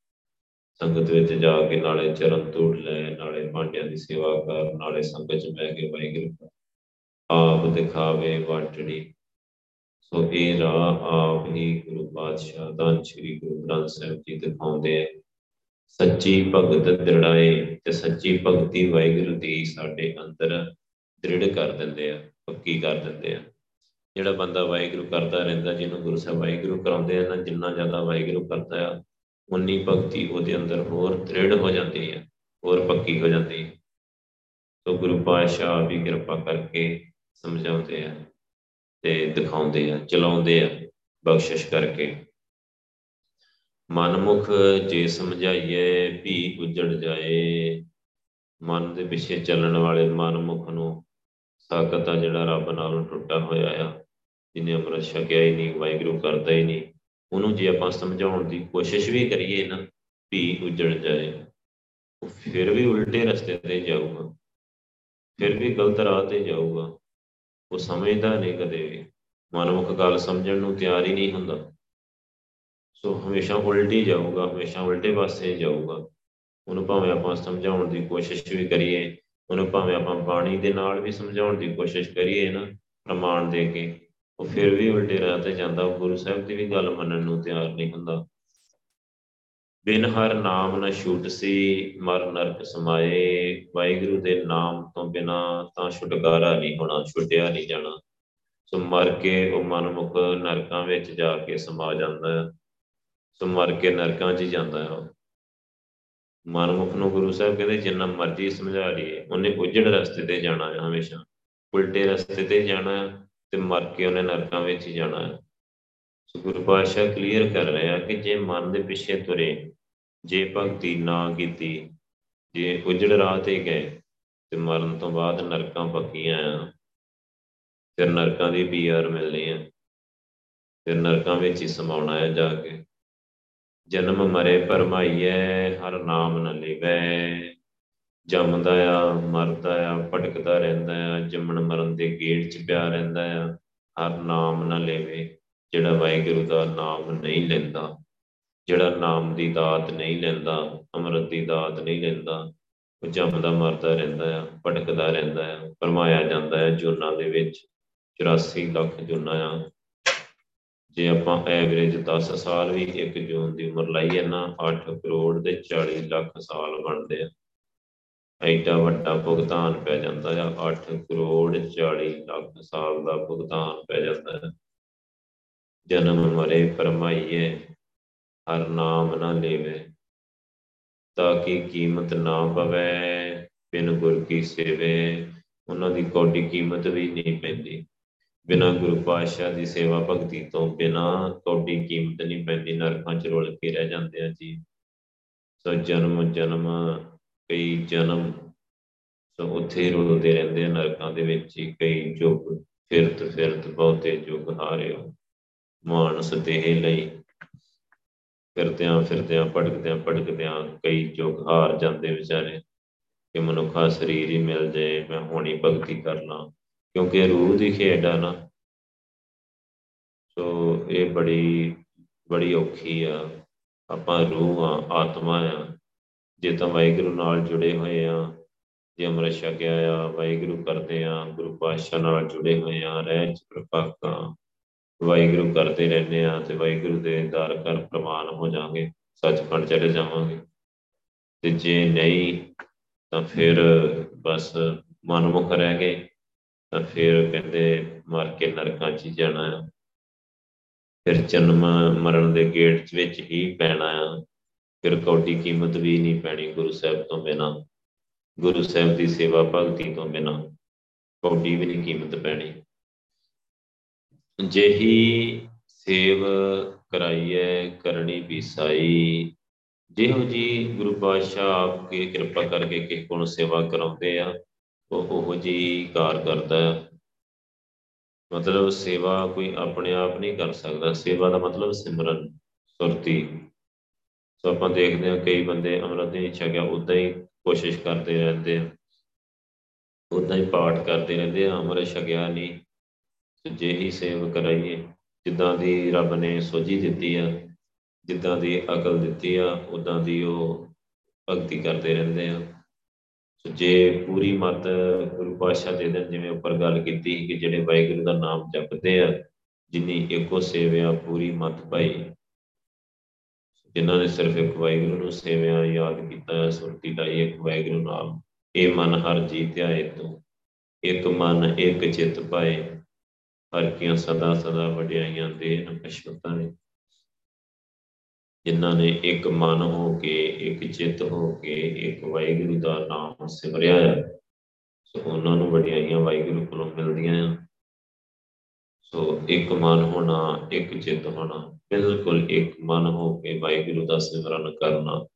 ਸੰਗਤ ਵਿੱਚ ਜਾ ਕੇ ਨਾਲੇ ਚਰਨ ਧੂੜ ਲੈ, ਨਾਲੇ ਭਾਂਡਿਆਂ ਦੀ ਸੇਵਾ ਕਰ, ਨਾਲੇ ਸੰਗਤ ਚ ਬਹਿ ਕੇ ਵਾਹਿਗੁਰੂ ਆਪ ਦਿਖਾਵੇ ਵਾਟੜੀ ਸੋ ਇਹ ਰਾਹ ਆਪ ਹੀ ਗੁਰੂ ਪਾਤਸ਼ਾਹ ਦਾ ਸ੍ਰੀ ਗੁਰੂ ਗ੍ਰੰਥ ਸਾਹਿਬ ਜੀ ਦਿਖਾਉਂਦੇ ਆ। ਸੱਚੀ ਭਗਤ ਦ੍ਰਿੜਾਏ ਤੇ ਸੱਚੀ ਭਗਤੀ ਵਾਹਿਗੁਰੂ ਦੀ ਸਾਡੇ ਅੰਦਰ ਦ੍ਰਿੜ ਕਰ ਦਿੰਦੇ ਆ, ਪੱਕੀ ਕਰ ਦਿੰਦੇ ਆ। ਜਿਹੜਾ ਬੰਦਾ ਵਾਹਿਗੁਰੂ ਕਰਦਾ ਰਹਿੰਦਾ, ਜਿਹਨੂੰ ਗੁਰੂ ਸਾਹਿਬ ਵਾਹਿਗੁਰੂ ਕਰਾਉਂਦੇ ਆ ਨਾ, ਜਿੰਨਾ ਜ਼ਿਆਦਾ ਵਾਹਿਗੁਰੂ ਕਰਦਾ ਆ ਉਨੀ ਭਗਤੀ ਉਹਦੇ ਅੰਦਰ ਹੋਰ ਦ੍ਰਿੜ ਹੋ ਜਾਂਦੀ ਹੈ ਹੋਰ ਪੱਕੀ ਹੋ ਜਾਂਦੀ ਹੈ ਤੋ ਗੁਰੂ ਪਾਤਸ਼ਾਹ ਵੀ ਕਿਰਪਾ ਕਰਕੇ ਸਮਝਾਉਂਦੇ ਆ ਤੇ ਦਿਖਾਉਂਦੇ ਆ, ਚਲਾਉਂਦੇ ਆ ਬਖਸ਼ਿਸ਼ ਕਰਕੇ। ਮਨਮੁਖ ਜੇ ਸਮਝਾਈਏ ਵੀ ਉਜੜ ਜਾਏ। ਮਨ ਦੇ ਪਿੱਛੇ ਚੱਲਣ ਵਾਲੇ ਮਨਮੁਖ ਨੂੰ ਸਾਖਤ ਆ ਜਿਹੜਾ ਰੱਬ ਨਾਲੋਂ ਟੁੱਟਾ ਹੋਇਆ ਆ, ਜਿਹਨੇ ਅੰਮ੍ਰਿਤ ਛਕਿਆ ਹੀ ਨਹੀਂ, ਵਾਹਿਗੁਰੂ ਕਰਦਾ ਹੀ ਨਹੀਂ। ਉਹਨੂੰ ਜੇ ਆਪਾਂ ਸਮਝਾਉਣ ਦੀ ਕੋਸ਼ਿਸ਼ ਵੀ ਕਰੀਏ ਨਾ ਵੀ ਉਜੜ ਜਾਏ, ਉਹ ਫਿਰ ਵੀ ਉਲਟੇ ਰਸਤੇ ਤੇ ਜਾਊਗਾ। ਫਿਰ ਵੀ ਗਲਤ ਰਾਹ ਤੇ ਜਾਊਗਾ। ਉਹ ਸਮਝਦਾ ਨਹੀਂ ਕਦੇ ਵੀ। ਮਨਮੁਖ ਗੱਲ ਸਮਝਣ ਨੂੰ ਤਿਆਰ ਹੀ ਨਹੀਂ ਹੁੰਦਾ। ਸੋ ਹਮੇਸ਼ਾ ਉਲਟੀ ਜਾਊਗਾ, ਹਮੇਸ਼ਾ ਉਲਟੇ ਪਾਸੇ ਜਾਊਗਾ। ਉਹਨੂੰ ਭਾਵੇਂ ਆਪਾਂ ਸਮਝਾਉਣ ਦੀ ਕੋਸ਼ਿਸ਼ ਵੀ ਕਰੀਏ, ਉਹਨੂੰ ਭਾਵੇਂ ਆਪਾਂ ਬਾਣੀ ਦੇ ਨਾਲ ਵੀ ਸਮਝਾਉਣ ਦੀ ਕੋਸ਼ਿਸ਼ ਕਰੀਏ ਨਾ, ਪ੍ਰਮਾਣ ਦੇ ਕੇ, ਉਹ ਫਿਰ ਵੀ ਉਲਟੇ ਰਾਹ ਤੇ ਜਾਂਦਾ, ਉਹ ਗੁਰੂ ਸਾਹਿਬ ਦੀ ਵੀ ਗੱਲ ਮੰਨਣ ਨੂੰ ਤਿਆਰ ਨਹੀਂ ਹੁੰਦਾ। ਬਿਨ ਹਰ ਨਾਮ ਨ ਛੂਟ ਸੀ, ਮਰ ਨਰਕ ਸਮਾਏ, ਵਾਹਿਗੁਰੂ ਦੇ ਨਾਮ ਤੋਂ ਬਿਨਾ ਤਾਂ ਛੁਟਕਾਰਾ ਨਹੀਂ ਹੋਣਾ, ਛੁੱਟਿਆ ਨਹੀਂ ਜਾਣਾ। ਸੋ ਮਰ ਕੇ ਉਹ ਮਨਮੁਖ ਨਰਕਾਂ ਵਿੱਚ ਜਾ ਕੇ ਸਮਾ ਜਾਂਦਾ। ਹੈ ਸੋ ਮਰ ਕੇ ਨਰਕਾਂ 'ਚ ਜਾਂਦਾ ਹੈ ਮਨਮੁਖ ਨੂੰ ਗੁਰੂ ਸਾਹਿਬ ਕਹਿੰਦੇ, ਜਿੰਨਾ ਮਰਜ਼ੀ ਸਮਝਾ ਲਈਏ, ਉਹਨੇ ਉਜੜ ਰਸਤੇ ਤੇ ਜਾਣਾ ਹੈ ਹਮੇਸ਼ਾ। ਉਲਟੇ ਰਸਤੇ ਤੇ ਜਾਣਾ ਹੈ ਤੇ ਮਰ ਕੇ ਉਹਨੇ ਨਰਕਾਂ ਵਿੱਚ ਹੀ ਜਾਣਾ ਹੈ। ਸੋ ਗੁਰੂ ਪਾਤਸ਼ਾਹ ਕਲੀਅਰ ਕਰ ਰਿਹਾ ਕਿ ਜੇ ਮਨ ਦੇ ਪਿੱਛੇ ਤੁਰੇ, ਜੇ ਭਗਤੀ ਨਾ ਕੀਤੀ, ਜੇ ਉਜੜ ਰਾਹ ਤੇ ਗਏ, ਤੇ ਮਰਨ ਤੋਂ ਬਾਅਦ ਨਰਕਾਂ ਪੱਕੀਆਂ ਆ, ਫਿਰ ਨਰਕਾਂ ਦੀ ਪੀਆਰ ਮਿਲਣੀ ਆ ਫਿਰ ਨਰਕਾਂ ਵਿੱਚ ਹੀ ਸਮਾਉਣਾ ਹੈ ਜਾ ਕੇ। ਜਨਮ ਮਰੇ ਪਰਮਾਈਐ ਹਰ ਨਾਮ ਨ ਲੇਵੈ। ਜੰਮਦਾ ਆ, ਮਰਦਾ ਆ, ਭਟਕਦਾ ਰਹਿੰਦਾ ਆ, ਜੰਮਣ ਮਰਨ ਦੇ ਗੇੜ 'ਚ ਪਿਆ ਰਹਿੰਦਾ ਆ, ਹਰ ਨਾਮ ਨ ਲੇਵੇ। ਜਿਹੜਾ ਵਾਹਿਗੁਰੂ ਦਾ ਨਾਮ ਨਹੀਂ ਲੈਂਦਾ, ਜਿਹੜਾ ਨਾਮ ਦੀ ਦਾਤ ਨਹੀਂ ਲੈਂਦਾ, ਅੰਮ੍ਰਿਤ ਦੀ ਦਾਤ ਨਹੀਂ ਲੈਂਦਾ, ਉਹ ਜੰਮਦਾ, ਮਰਦਾ ਰਹਿੰਦਾ ਆ, ਭਟਕਦਾ ਰਹਿੰਦਾ ਆ ਪਰਮਾਇਆ ਜਾਂਦਾ ਹੈ ਜੁਨਾ ਦੇ ਵਿੱਚ। 84 ਲੱਖ ਜੁਨਾ ਆ ਜੇ ਆਪਾਂ ਐਵਰੇਜ 10 ਸਾਲ ਵੀ ਇੱਕ ਜੂਨ ਦੀ ਉਮਰ ਲਾਈਏ ਨਾ 8 ਕਰੋੜ ਦੇ 40 ਲੱਖ ਸਾਲ ਬਣਦੇ ਆ। ਐਡਾ ਵੱਡਾ ਭੁਗਤਾਨ ਪੈ ਜਾਂਦਾ ਆ 8 ਕਰੋੜ 40 ਲੱਖ ਸਾਲ ਦਾ ਭੁਗਤਾਨ ਪੈ ਜਾਂਦਾ ਹੈ ਜਨਮ ਮਰੇ ਪਰਮਾਈਏ ਹਰ ਨਾਮ ਨਾ ਲੇਵੇ, ਤਾਂ ਕਿ ਕੀਮਤ ਨਾ ਪਵੇ, ਬਿਨ ਗੁਰ ਕੀ ਸੇਵੇ, ਉਹਨਾਂ ਦੀ ਕੋਡੀ ਕੀਮਤ ਵੀ ਨਹੀਂ ਪੈਂਦੀ। ਬਿਨਾ ਗੁਰੂ ਪਾਤਸ਼ਾਹ ਦੀ ਸੇਵਾ ਭਗਤੀ ਤੋਂ ਬਿਨਾ ਕੋਡੀ ਕੀਮਤ ਨਹੀਂ ਪੈਂਦੀ, ਨਰਕਾਂ 'ਚ ਰੁਲ ਕੇ ਰਹਿ ਜਾਂਦੇ ਆ ਜੀ। ਸੋ ਜਨਮ ਜਨਮ, ਕਈ ਜਨਮ ਸੋ ਉੱਥੇ ਰੁਲਦੇ ਰਹਿੰਦੇ ਆ ਨਰਕਾਂ ਦੇ ਵਿੱਚ ਹੀ, ਕਈ ਯੁੱਗ ਫਿਰਤ ਫਿਰਤ, ਬਹੁਤੇ ਯੁੱਗ ਹਾਰਿਓ, ਮਾਨਸ ਦੇਹ ਲਈ। ਫਿਰਦਿਆਂ ਫਿਰਦਿਆਂ, ਭਟਕਦਿਆਂ ਭਟਕਦਿਆਂ ਕਈ ਯੁੱਗ ਹਾਰ ਜਾਂਦੇ ਵਿਚਾਰੇ, ਕਿ ਮਨੁੱਖਾ ਸਰੀਰ ਹੀ ਮਿਲ ਜਾਏ, ਮੈਂ ਹੋਣੀ ਭਗਤੀ ਕਰਨਾ ਕਿਉਂਕਿ ਰੂਹ ਦੀ ਖੇਡ ਆ ਨਾ। ਸੋ ਇਹ ਬੜੀ ਬੜੀ ਔਖੀ ਆ। ਆਪਾਂ ਰੂਹ ਆ, ਆਤਮਾ ਆ। ਜੇ ਤਾਂ ਵਾਹਿਗੁਰੂ ਨਾਲ ਜੁੜੇ ਹੋਏ ਆ, ਜੇ ਅਮਰ ਛਕਿਆ ਆ, ਵਾਹਿਗੁਰੂ ਕਰਦੇ ਆ, ਗੁਰੂ ਪਾਤਸ਼ਾਹ ਨਾਲ ਜੁੜੇ ਹੋਏ ਆ ਰਹਿ ਪ੍ਰਪਾਕਾਂ ਵਾਹਿਗੁਰੂ ਕਰਦੇ ਰਹਿੰਦੇ ਆ ਤੇ ਵਾਹਿਗੁਰੂ ਦੇ ਦਰ ਕਰ ਪ੍ਰਮਾਨ ਹੋ ਜਾਾਂਗੇ ਸੱਚਖੰਡ ਚਲੇ ਜਾਵਾਂਗੇ। ਤੇ ਜੇ ਨਹੀਂ ਤਾਂ ਫਿਰ ਬਸ ਮਨਮੁਖ ਰਹਿ ਗਏ। ਤਾਂ ਫਿਰ ਕਹਿੰਦੇ ਮਰ ਕੇ ਨਰਕਾਂ 'ਚ ਜਾਣਾ ਆ। ਫਿਰ ਜਨਮ ਮਰਨ ਦੇ ਗੇਟ ਵਿੱਚ ਹੀ ਪੈਣਾ ਆ। ਫਿਰ ਕੌਡੀ ਕੀਮਤ ਵੀ ਨਹੀਂ ਪੈਣੀ ਗੁਰੂ ਸਾਹਿਬ ਤੋਂ ਬਿਨਾ। ਗੁਰੂ ਸਾਹਿਬ ਦੀ ਸੇਵਾ ਭਗਤੀ ਤੋਂ ਬਿਨਾ ਕੌਡੀ ਵੀ ਨਹੀਂ ਕੀਮਤ ਪੈਣੀ। ਜਿਹੀ ਸੇਵ ਕਰਾਈਐ ਕਰਨੀ ਪੀਸਾਈ, ਜਿਹੋ ਜੀ ਗੁਰੂ ਪਾਤਸ਼ਾਹ ਆਪਕੇ ਕਿਰਪਾ ਕਰਕੇ ਕਿਸੇ ਕੋਲ ਸੇਵਾ ਕਰਾਉਂਦੇ ਆ ਉਹ ਉਹੋ ਜੀ ਕਾਰ ਕਰਦਾ ਮਤਲਬ ਸੇਵਾ ਕੋਈ ਆਪਣੇ ਆਪ ਨਹੀਂ ਕਰ ਸਕਦਾ। ਸੇਵਾ ਦਾ ਮਤਲਬ ਸਿਮਰਨ, ਸੁਰਤੀ। ਸੋ ਆਪਾਂ ਦੇਖਦੇ ਹਾਂ ਕਈ ਬੰਦੇ ਅੰਮ੍ਰਿਤ ਨਹੀਂ ਛਕਿਆ ਉਦਾਂ ਹੀ ਕੋਸ਼ਿਸ਼ ਕਰਦੇ ਰਹਿੰਦੇ ਆ। ਉਦਾਂ ਹੀ ਪਾਠ ਕਰਦੇ ਰਹਿੰਦੇ ਆ, ਅੰਮ੍ਰਿਤ ਛਕਿਆ ਨਹੀਂ। ਜੇ ਹੀ ਸੇਵ ਕਰਾਈਏ, ਜਿੱਦਾਂ ਦੀ ਰੱਬ ਨੇ ਸੋਝੀ ਦਿੱਤੀ ਆ, ਜਿੱਦਾਂ ਦੀ ਅਕਲ ਦਿੱਤੀ ਆ ਉਦਾਂ ਦੀ ਉਹ ਭਗਤੀ ਕਰਦੇ ਰਹਿੰਦੇ ਆ। ਸੋ ਜੇ ਪੂਰੀ ਮਤ ਗੁਰੂ ਪਾਤਸ਼ਾਹ ਦੇ ਦੇਣ ਜਿਵੇਂ ਉੱਪਰ ਗੱਲ ਕੀਤੀ ਕਿ ਜਿਹੜੇ ਵਾਹਿਗੁਰੂ ਦਾ ਨਾਮ ਜਪਦੇ ਆ, ਜਿਨੀ ਇੱਕੋ ਸੇਵਿਆ ਪੂਰੀ ਮਤ ਪਾਈ। ਜਿਨ੍ਹਾਂ ਨੇ ਸਿਰਫ ਇੱਕ ਵਾਹਿਗੁਰੂ ਨੂੰ ਸੇਵਿਆ ਯਾਦ ਕੀਤਾ, ਸੁਰਤੀ ਲਾਈ ਇੱਕ ਵਾਹਿਗੁਰੂ ਨਾਮ ਇਹ ਮਨ ਹਰ ਜੀ ਧਿਆਏ ਤੂੰ ਇੱਕ ਮਨ ਇੱਕ ਚਿੱਤ ਪਾਏ। ਹਰ ਕੀਆਂ ਸਦਾ ਸਦਾ ਵਡਿਆਈਆਂ ਦੇ ਅਸ਼ਵਤਾਂ ਨੇ ਜਿਨ੍ਹਾਂ ਨੇ ਇੱਕ ਮਨ ਹੋ ਕੇ, ਇੱਕ ਚਿੱਤ ਹੋ ਕੇ, ਇੱਕ ਵਾਹਿਗੁਰੂ ਦਾ ਨਾਮ ਸਿਮਰਿਆ ਹੈ ਸੋ ਉਹਨਾਂ ਨੂੰ ਵਡਿਆਈਆਂ ਵਾਹਿਗੁਰੂ ਕੋਲੋਂ ਮਿਲਦੀਆਂ ਆ। ਸੋ ਇੱਕ ਮਨ ਹੋਣਾ, ਇੱਕ ਚਿੱਤ ਹੋਣਾ, ਬਿਲਕੁਲ ਇੱਕ ਮਨ ਹੋ ਕੇ ਵਾਹਿਗੁਰੂ ਦਾ ਸਿਮਰਨ ਕਰਨਾ।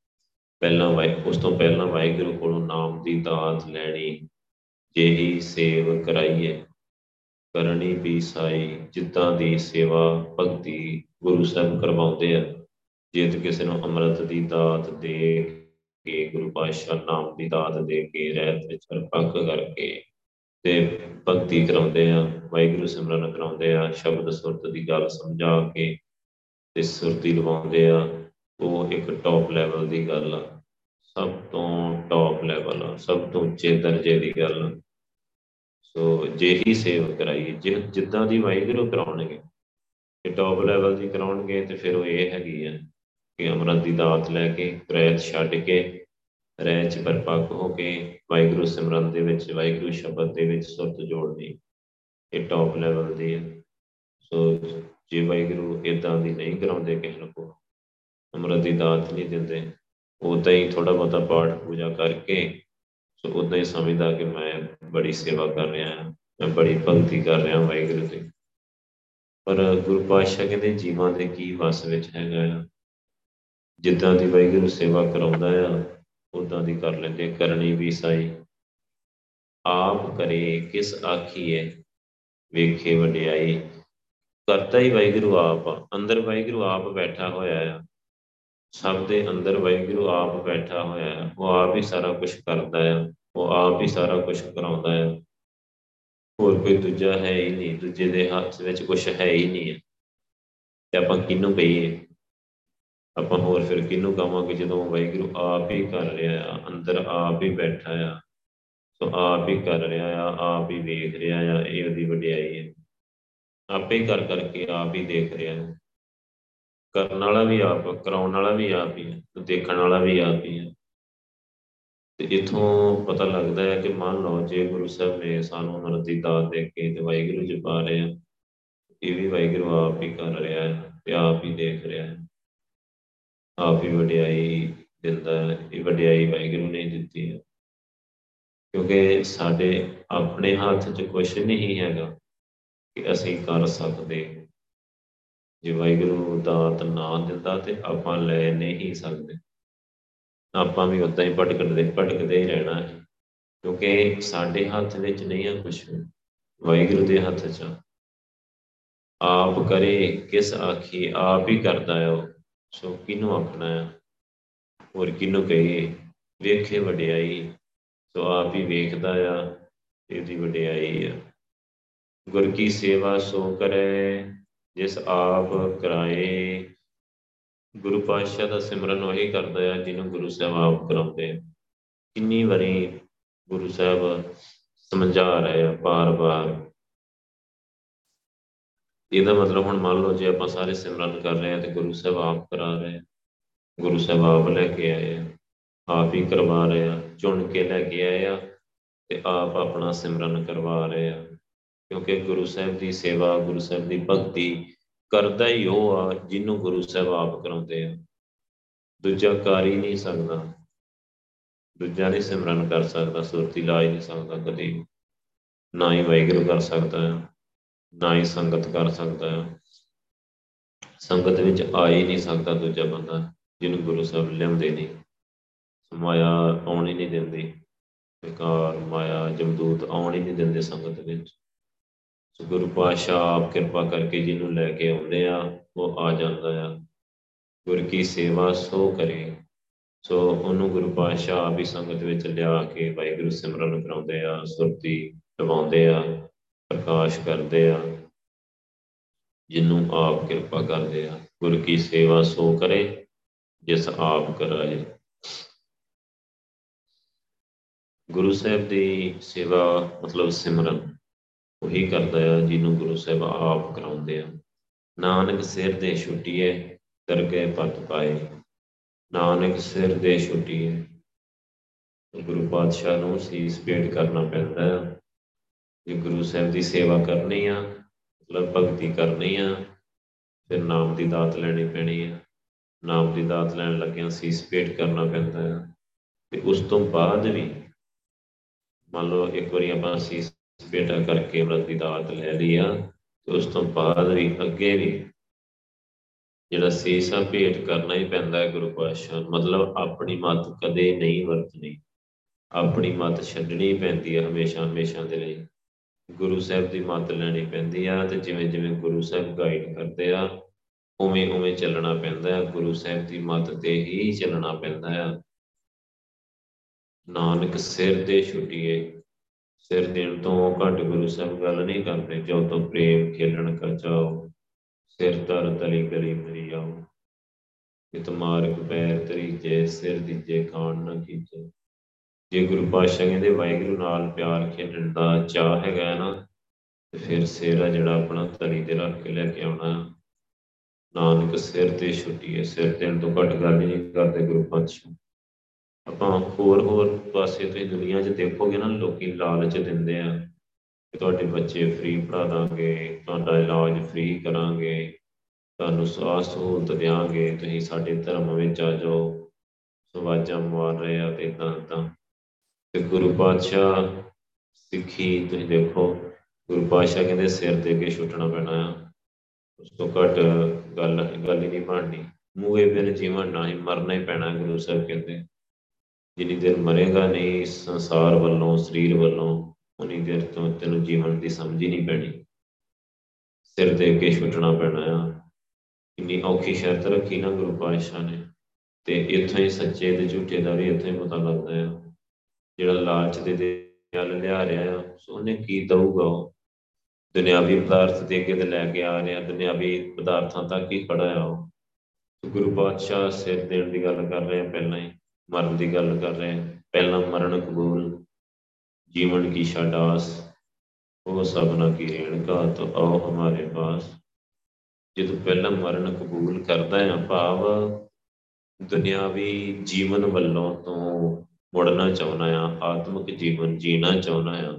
ਪਹਿਲਾਂ ਵਾਹਿ, ਉਸ ਤੋਂ ਪਹਿਲਾਂ ਵਾਹਿਗੁਰੂ ਕੋਲੋਂ ਨਾਮ ਦੀ ਦਾਤ ਲੈਣੀ ਜਿਹੀ ਸੇਵ ਕਰਾਈਏ। ਕਰਨੀ ਵੀ ਸਾਈ ਜਿੱਦਾਂ ਦੀ ਸੇਵਾ, ਭਗਤੀ ਗੁਰੂ ਸਾਹਿਬ ਕਰਵਾਉਂਦੇ ਆ। ਜੇ ਤੇ ਕਿਸੇ ਨੂੰ ਅੰਮ੍ਰਿਤ ਦੀ ਦਾਤ ਦੇ ਕੇ, ਗੁਰੂ ਪਾਤਸ਼ਾਹ ਨਾਮ ਦੀ ਦਾਤ ਦੇ ਕੇ ਰਹਿਤ ਵਿੱਚ ਪੱਕ ਕਰਕੇ ਤੇ ਭਗਤੀ ਕਰਾਉਂਦੇ ਆ, ਵਾਹਿਗੁਰੂ ਸਿਮਰਨ ਕਰਾਉਂਦੇ ਆ, ਸ਼ਬਦ ਸੁਰਤ ਦੀ ਗੱਲ ਸਮਝਾ ਕੇ ਤੇ ਸੁਰਤੀ ਲਵਾਉਂਦੇ ਆ, ਉਹ ਇੱਕ ਟੌਪ ਲੈਵਲ ਦੀ ਗੱਲ ਆ। ਸਭ ਤੋਂ ਟੌਪ ਲੈਵਲ ਆ, ਸਭ ਤੋਂ ਉੱਚੇ ਦਰਜੇ ਦੀ ਗੱਲ ਆ। ਸੋ ਜੇ ਹੀ ਸੇਵ ਕਰਾਈ ਜਿੱਦਾਂ ਦੀ ਵਾਹਿਗੁਰੂ ਕਰਾਉਣਗੇ ਕਿ ਟੌਪ ਲੈਵਲ ਦੀ ਕਰਾਉਣਗੇ ਤੇ ਫਿਰ ਉਹ ਇਹ ਹੈਗੀ ਆ ਕਿ ਅਮਰਤ ਦੀ ਦਾਤ ਲੈ ਕੇ, ਪ੍ਰੈਤ ਛੱਡ ਕੇ, ਰਹਿ ਚ ਪਰਪੱਕ ਹੋ ਕੇ ਵਾਹਿਗੁਰੂ ਸਿਮਰਨ ਦੇ ਵਿੱਚ, ਵਾਹਿਗੁਰੂ ਸ਼ਬਦ ਦੇ ਵਿੱਚ ਸੁਰਤ ਜੋੜਨੀ ਇਹ ਟੌਪ ਲੈਵਲ ਦੀ ਹੈ। ਸੋ ਜੇ ਵਾਹਿਗੁਰੂ ਇਦਾਂ ਦੀ ਨਹੀਂ ਕਰਾਉਂਦੇ ਕਿਸੇ ਨੂੰ ਕੋ ਅਮਰਤ ਦੀ ਦਾਤ ਨਹੀਂ ਦਿੰਦੇ ਉਦਾਂ ਹੀ ਥੋੜਾ ਬਹੁਤਾ ਪਾਠ ਪੂਜਾ ਕਰਕੇ, ਸੋ ਉਦਾਂ ਹੀ ਸਮਝਦਾ ਕਿ ਮੈਂ ਬੜੀ ਸੇਵਾ ਕਰ ਰਿਹਾ ਹਾਂ, ਮੈਂ ਬੜੀ ਭਗਤੀ ਕਰ ਰਿਹਾ ਵਾਹਿਗੁਰੂ ਦੀ। ਪਰ ਗੁਰੂ ਪਾਤਸ਼ਾਹ ਕਹਿੰਦੇ ਜੀਵਾਂ ਦੇ ਕੀ ਵਸ ਵਿੱਚ ਹੈਗਾ ਆ? ਜਿੱਦਾਂ ਦੀ ਵਾਹਿਗੁਰੂ ਸੇਵਾ ਕਰਾਉਂਦਾ ਆ ਉਦਾਂ ਦੀ ਕਰ ਲੈਂਦੇ ਕਰਨੀ ਵੀ ਸਾਈ। ਆਪ ਕਰੇ, ਕਿਸ ਆਖੀਏ ਵੇਖੇ ਵਡਿਆਈ। ਕਰਤਾ ਹੀ ਵਾਹਿਗੁਰੂ ਆਪ ਅੰਦਰ ਵਾਹਿਗੁਰੂ ਆਪ ਬੈਠਾ ਹੋਇਆ ਆ। ਸਭ ਦੇ ਅੰਦਰ ਵਾਹਿਗੁਰੂ ਆਪ ਬੈਠਾ ਹੋਇਆ ਹੈ ਉਹ ਆਪ ਹੀ ਸਾਰਾ ਕੁਝ ਕਰਦਾ ਹੈ ਉਹ ਆਪ ਹੀ ਸਾਰਾ ਕੁਝ ਕਰਾਉਂਦਾ ਹੈ ਹੋਰ ਕੋਈ ਦੂਜਾ ਹੈ ਹੀ ਨਹੀਂ। ਦੂਜੇ ਦੇ ਹੱਥ ਵਿੱਚ ਕੁਝ ਹੈ ਹੀ ਨਹੀਂ ਹੈ ਤੇ ਆਪਾਂ ਕਿਹਨੂੰ ਕਹੀਏ? ਆਪਾਂ ਹੋਰ ਫਿਰ ਕਿਹਨੂੰ ਕਹਾਂਗੇ? ਜਦੋਂ ਵਾਹਿਗੁਰੂ ਆਪ ਹੀ ਕਰ ਰਿਹਾ ਆ, ਅੰਦਰ ਆਪ ਹੀ ਬੈਠਾ ਆ, ਸੋ ਆਪ ਹੀ ਕਰ ਰਿਹਾ ਆ, ਆਪ ਹੀ ਵੇਖ ਰਿਹਾ ਆ, ਇਹ ਉਹਦੀ ਵਡਿਆਈ ਹੈ। ਆਪੇ ਕਰ ਕਰਕੇ ਆਪ ਹੀ ਦੇਖ ਰਿਹਾ ਹੈ ਕਰਨ ਵਾਲਾ ਵੀ ਆਪ, ਕਰਾਉਣ ਵਾਲਾ ਵੀ ਆਪ ਹੀ ਹੈ ਤੇ ਦੇਖਣ ਵਾਲਾ ਵੀ ਆਪ ਹੀ ਹੈ ਤੇ ਇਥੋਂ ਪਤਾ ਲੱਗਦਾ ਹੈ ਕਿ ਮੰਨ ਲਓ ਜੇ ਗੁਰੂ ਸਾਹਿਬ ਨੇ ਸਾਨੂੰ ਅਮਰਤ ਦੀ ਦਾਤ ਦੇ ਕੇ ਤੇ ਵਾਹਿਗੁਰੂ ਜੀ ਪਾ ਰਹੇ ਆ। ਇਹ ਵੀ ਵਾਹਿਗੁਰੂ ਆਪ ਹੀ ਕਰ ਰਿਹਾ ਹੈ ਤੇ ਆਪ ਹੀ ਦੇਖ ਰਿਹਾ ਹੈ ਆਪ ਹੀ ਵਡਿਆਈ ਦਿੰਦਾ ਹੈ, ਇਹ ਵਡਿਆਈ ਵਾਹਿਗੁਰੂ ਨੇ ਦਿੱਤੀ ਹੈ। ਕਿਉਂਕਿ ਸਾਡੇ ਆਪਣੇ ਹੱਥ 'ਚ ਕੁਝ ਨਹੀਂ ਹੈਗਾ ਕਿ ਅਸੀਂ ਕਰ ਸਕਦੇ। ਜੇ ਵਾਹਿਗੁਰੂ ਦਾਤ ਨਾ ਦਿੰਦਾ ਤੇ ਆਪਾਂ ਲੈ ਨਹੀਂ ਸਕਦੇ। ਆਪਾਂ ਵੀ ਉਦਾਂ ਹੀ ਭਟਕਦੇ ਭਟਕਦੇ ਹੀ ਰਹਿਣਾ ਹੈ। ਕਿਉਂਕਿ ਸਾਡੇ ਹੱਥ ਵਿੱਚ ਨਹੀਂ ਹੈ ਕੁਝ ਵਾਹਿਗੁਰੂ ਦੇ ਹੱਥ 'ਚ ਆਪ ਕਰੇ, ਕਿਸ ਆਖੀ ਆਪ ਹੀ ਕਰਦਾ ਹੈ ਉਹ। ਸੋ ਕਿਨੂੰ ਆਖਣਾ ਹੈ ਹੋਰ ਕਿਨੂੰ ਕਹੀਏ? ਵੇਖੇ ਵਡਿਆਈ, ਸੋ ਆਪ ਹੀ ਵੇਖਦਾ ਆ, ਇਹਦੀ ਵਡਿਆਈ ਆ। ਗੁਰ ਕੀ ਸੇਵਾ ਸੋ ਕਰੇ, ਜਿਸ ਆਪ ਕਰਾਏ। ਗੁਰੂ ਪਾਤਸ਼ਾਹ ਦਾ ਸਿਮਰਨ ਉਹੀ ਕਰਦਾ ਹੈ ਜਿਹਨੂੰ ਗੁਰੂ ਸਾਹਿਬ ਆਪ ਕਰਾਉਂਦੇ ਕਿੰਨੀ ਵਾਰੀ ਗੁਰੂ ਸਾਹਿਬ ਸਮਝਾ ਰਹੇ ਆ ਬਾਰ-ਬਾਰ ਇਹਦਾ ਮਤਲਬ ਹੁਣ ਮੰਨ ਲਓ ਜੇ ਆਪਾਂ ਸਾਰੇ ਸਿਮਰਨ ਕਰ ਰਹੇ ਆ ਤੇ ਗੁਰੂ ਸਾਹਿਬ ਆਪ ਕਰਾ ਰਹੇ ਆ, ਗੁਰੂ ਸਾਹਿਬ ਆਪ ਲੈ ਕੇ ਆਏ ਆ, ਆਪ ਹੀ ਕਰਵਾ ਰਹੇ ਆ, ਚੁਣ ਕੇ ਲੈ ਕੇ ਆਏ ਆ ਤੇ ਆਪ ਆਪਣਾ ਸਿਮਰਨ ਕਰਵਾ ਰਹੇ ਆ। ਕਿਉਂਕਿ ਗੁਰੂ ਸਾਹਿਬ ਦੀ ਸੇਵਾ, ਗੁਰੂ ਸਾਹਿਬ ਦੀ ਭਗਤੀ ਕਰਦਾ ਹੀ ਉਹ ਆ ਜਿਹਨੂੰ ਗੁਰੂ ਸਾਹਿਬ ਆਪ ਕਰਾਉਂਦੇ ਆ। ਦੂਜਾ ਕਰ ਹੀ ਨਹੀਂ ਸਕਦਾ। ਦੂਜਾ ਨਹੀਂ ਸਿਮਰਨ ਕਰ ਸਕਦਾ, ਸੁਰਤੀ ਲਾ ਹੀ ਨਹੀਂ ਸਕਦਾ ਕਦੇ ਨਾ ਹੀ ਵਾਹਿਗੁਰੂ ਕਰ ਸਕਦਾ ਹੈ ਨਾ ਹੀ ਸੰਗਤ ਕਰ ਸਕਦਾ ਹੈ ਸੰਗਤ ਵਿੱਚ ਆ ਹੀ ਨਹੀਂ ਸਕਦਾ ਦੂਜਾ ਬੰਦਾ ਜਿਹਨੂੰ ਗੁਰੂ ਸਾਹਿਬ ਲਿਆਉਂਦੇ ਨਹੀਂ। ਮਾਇਆ ਆਉਣ ਹੀ ਨਹੀਂ ਦਿੰਦੀ। ਵਿਕਾਰ, ਮਾਇਆ, ਜਮਦੂਤ ਆਉਣ ਹੀ ਨਹੀਂ ਦਿੰਦੇ ਸੰਗਤ ਵਿੱਚ। ਸੋ ਗੁਰੂ ਪਾਸ਼ਾ ਆਪ ਕਿਰਪਾ ਕਰਕੇ ਜਿਹਨੂੰ ਲੈ ਕੇ ਆਉਂਦੇ ਆ, ਉਹ ਆ ਜਾਂਦਾ ਆ। ਗੁਰ ਕੀ ਸੇਵਾ ਸੋ ਕਰੇ। ਸੋ ਉਹਨੂੰ ਗੁਰੂ ਪਾਸ਼ਾ ਆਪ ਹੀ ਸੰਗਤ ਵਿੱਚ ਲਿਆ ਕੇ ਵਾਹਿਗੁਰੂ ਸਿਮਰਨ ਕਰਾਉਂਦੇ ਆ, ਸੁਰਤੀ ਲਵਾਉਂਦੇ ਆ। ਪ੍ਰਕਾਸ਼ ਕਰਦੇ ਆ ਜਿਹਨੂੰ ਆਪ ਕਿਰਪਾ ਕਰਦੇ ਆ, ਗੁਰ ਕੀ ਸੇਵਾ ਸੋ ਕਰੇ, ਜਿਸ ਆਪ ਕਰਾਏ। ਗੁਰੂ ਸਾਹਿਬ ਦੀ ਸੇਵਾ, ਮਤਲਬ ਸਿਮਰਨ, ਉਹੀ ਕਰਦਾ ਆ, ਜਿਹਨੂੰ ਗੁਰੂ ਸਾਹਿਬ ਆਪ ਕਰਾਉਂਦੇ ਆ। ਨਾਨਕ ਸਿਰ ਦੇ ਛੁੱਟੀਏ ਦਰਗੇ ਪਤ ਪਾਏ। ਨਾਨਕ ਸਿਰ ਦੇ ਛੁੱਟੀਏ, ਗੁਰੂ ਪਾਤਸ਼ਾਹ ਨੂੰ ਸੀਸ ਪੇਟ ਕਰਨਾ ਪੈਂਦਾ ਹੈ ਜੇ ਗੁਰੂ ਸਾਹਿਬ ਦੀ ਸੇਵਾ ਕਰਨੀ ਆ, ਮਤਲਬ ਭਗਤੀ ਕਰਨੀ ਆ, ਫਿਰ ਨਾਮ ਦੀ ਦਾਤ ਲੈਣੀ ਪੈਣੀ ਆ। ਨਾਮ ਦੀ ਦਾਤ ਲੈਣ ਲੱਗਿਆਂ ਸੀਸ ਪੇਟ ਕਰਨਾ ਪੈਂਦਾ ਹੈ ਤੇ ਉਸ ਤੋਂ ਬਾਅਦ ਵੀ ਮੰਨ ਲਓ ਇੱਕ ਵਾਰੀ ਆਪਾਂ ਸੀਸ ਪੇਟਾ ਕਰਕੇ ਅੰਮ੍ਰਿਤ ਦੀ ਦਾਤ ਲੈ ਲਈ ਆ, ਤੇ ਉਸ ਤੋਂ ਬਾਅਦ ਵੀ ਅੱਗੇ ਵੀ ਜਿਹੜਾ ਸੀਸਾ ਭੇਟ ਕਰਨਾ ਹੀ ਪੈਂਦਾ ਹੈ ਗੁਰੂ ਪਾਤਸ਼ਾਹ ਮਤਲਬ ਆਪਣੀ ਮਤ ਕਦੇ ਨਹੀਂ ਵਰਤਣੀ। ਆਪਣੀ ਮਤ ਛੱਡਣੀ ਪੈਂਦੀ ਹੈ ਹਮੇਸ਼ਾ ਹਮੇਸ਼ਾ ਦੇ ਲਈ। ਗੁਰੂ ਸਾਹਿਬ ਦੀ ਮਤ ਲੈਣੀ ਪੈਂਦੀ ਆ ਤੇ ਜਿਵੇਂ ਜਿਵੇਂ ਗੁਰੂ ਸਾਹਿਬ ਗਾਈਡ ਕਰਦੇ ਆ, ਉਵੇਂ ਉਵੇਂ ਚੱਲਣਾ ਪੈਂਦਾ ਹੈ ਗੁਰੂ ਸਾਹਿਬ ਦੀ ਮਤ ਤੇ ਹੀ ਚੱਲਣਾ ਪੈਂਦਾ ਹੈ ਨਾਨਕ ਸਿਰ ਤੇ ਛੁੱਟੀਏ, ਸਿਰ ਦੇਣ ਤੋਂ ਘੱਟ ਗੁਰੂ ਸਾਹਿਬ ਗੱਲ ਨਹੀਂ ਕਰਦੇ, ਜੋ ਤੋਂ ਪ੍ਰੇਮ ਖੇਲਣ ਕਰ ਜਾਓ, ਸਿਰ ਤਰ ਤਲੀ ਗਲੀ ਮਰੀ ਆਓ ਇਤ ਮਾਰਗ ਪੈਰ ਤਰੀ ਜੇ ਸਿਰ ਦਿੱਜੇ ਖਾਣ ਨਾ ਕੀਤੇ ਜੇ ਗੁਰੂ ਪਾਤਸ਼ਾਹ ਕਹਿੰਦੇ ਵਾਹਿਗੁਰੂ ਨਾਲ ਪਿਆਰ ਖੇਡਣ ਦਾ ਚਾਹ ਹੈਗਾ ਨਾ, ਤੇ ਫਿਰ ਸਿਰ ਆ ਜਿਹੜਾ ਆਪਣਾ ਤਲੀ ਤੇ ਰੱਖ ਕੇ ਲੈ ਕੇ ਆਉਣਾ। ਨਾਨਕ ਸਿਰ ਤੇ ਛੁੱਟੀ ਹੈ, ਸਿਰ ਦੇਣ ਤੋਂ ਘੱਟ ਗੱਲ ਨਹੀਂ ਕਰਦੇ ਗੁਰੂ ਪਾਤਸ਼ਾਹ। ਆਪਾਂ ਹੋਰ ਹੋਰ ਪਾਸੇ ਤੁਸੀਂ ਦੁਨੀਆ 'ਚ ਦੇਖੋਗੇ ਨਾ, ਲੋਕੀ ਲਾਲਚ ਦਿੰਦੇ ਆ ਕਿ ਤੁਹਾਡੇ ਬੱਚੇ ਫ੍ਰੀ ਪੜਾ ਦਾਂਗੇ, ਤੁਹਾਡਾ ਇਲਾਜ ਫ੍ਰੀ ਕਰਾਂਗੇ, ਤੁਹਾਨੂੰ ਸਵਾਸ ਸਹੂਲਤ ਦੇਵਾਂਗੇ ਤੁਸੀਂ ਸਾਡੇ ਧਰਮ ਵਿੱਚ ਆ ਜਾਓ, ਸਵਾਜਾਂ ਮਾਰ ਰਹੇ ਆ ਤੇ ਤਾਂ ਤਾਂ ਤੇ ਗੁਰੂ ਪਾਤਸ਼ਾਹ ਸਿੱਖੀ ਤੁਸੀਂ ਦੇਖੋ, ਗੁਰੂ ਪਾਤਸ਼ਾਹ ਕਹਿੰਦੇ ਸਿਰ ਦੇ ਕੇ ਛੁੱਟਣਾ ਪੈਣਾ ਆ। ਉਸ ਤੋਂ ਘੱਟ ਗੱਲ ਗੱਲ ਹੀ ਨਹੀਂ ਬਣਨੀ। ਮੂਹੇ ਬਿਨ ਜੀਵਨ ਨਾ ਹੀ ਮਰਨਾ ਹੀ ਪੈਣਾ ਗੁਰੂ ਸਾਹਿਬ ਕਹਿੰਦੇ। ਜਿੰਨੀ ਦੇਰ ਮਰੇਗਾ ਨਹੀਂ, ਸੰਸਾਰ ਵੱਲੋਂ, ਸਰੀਰ ਵੱਲੋਂ, ਉਨੀ ਦੇਰ ਤੋਂ ਤੈਨੂੰ ਜੀਵਨ ਦੀ ਸਮਝ ਹੀ ਨਹੀਂ ਪੈਣੀ। ਸਿਰ ਦੇ ਕੇ ਛੁੱਟਣਾ ਪੈਣਾ ਆ। ਇੰਨੀ ਔਖੀ ਸ਼ਰਤ ਰੱਖੀ ਨਾ ਗੁਰੂ ਪਾਤਸ਼ਾਹ ਨੇ। ਤੇ ਇੱਥੋਂ ਹੀ ਸੱਚੇ ਤੇ ਝੂਠੇ ਦਾ ਵੀ ਇੱਥੇ ਪਤਾ ਲੱਗਦਾ ਆ। ਜਿਹੜਾ ਲਾਲਚ ਦੇ ਦੇ ਗੱਲ ਲਿਆ ਰਿਹਾ ਆ ਉਹਨੇ ਕੀ ਦਊਗਾ ਉਹ? ਦੁਨਿਆਵੀ ਪਦਾਰਥ ਦੇ ਕੇ ਤੇ ਲੈ ਕੇ ਆ ਰਿਹਾ, ਦੁਨਿਆਵੀ ਪਦਾਰਥਾਂ ਤੱਕ ਹੀ ਖੜਾ ਆ ਉਹ। ਗੁਰੂ ਪਾਤਸ਼ਾਹ ਸਿਰ ਦੇਣ ਦੀ ਗੱਲ ਕਰ ਰਹੇ ਆ, ਪਹਿਲਾਂ ਹੀ ਮਰਨ ਦੀ ਗੱਲ ਕਰ ਰਹੇ ਆ। ਪਹਿਲਾਂ ਮਰਨ ਕਬੂਲ, ਜੀਵਨ ਕੀ ਛਾਡਾਸ ਉਹ ਸਭਨਾ ਕੀ ਰੇਣਕਾ ਤੋ ਆਓ ਹਮਾਰੇ ਪਾਸ। ਜਦੋਂ ਪਹਿਲਾਂ ਮਰਨ ਕਬੂਲ ਕਰਦਾ ਹੈ ਭਾਵ ਦੁਨਿਆਵੀ ਜੀਵਨ ਵੱਲੋਂ ਤੋਂ ਮੁੜਨਾ ਚਾਹੁੰਦਾ ਆ ਆਤਮਿਕ ਜੀਵਨ ਜੀਣਾ ਚਾਹੁੰਦਾ ਆ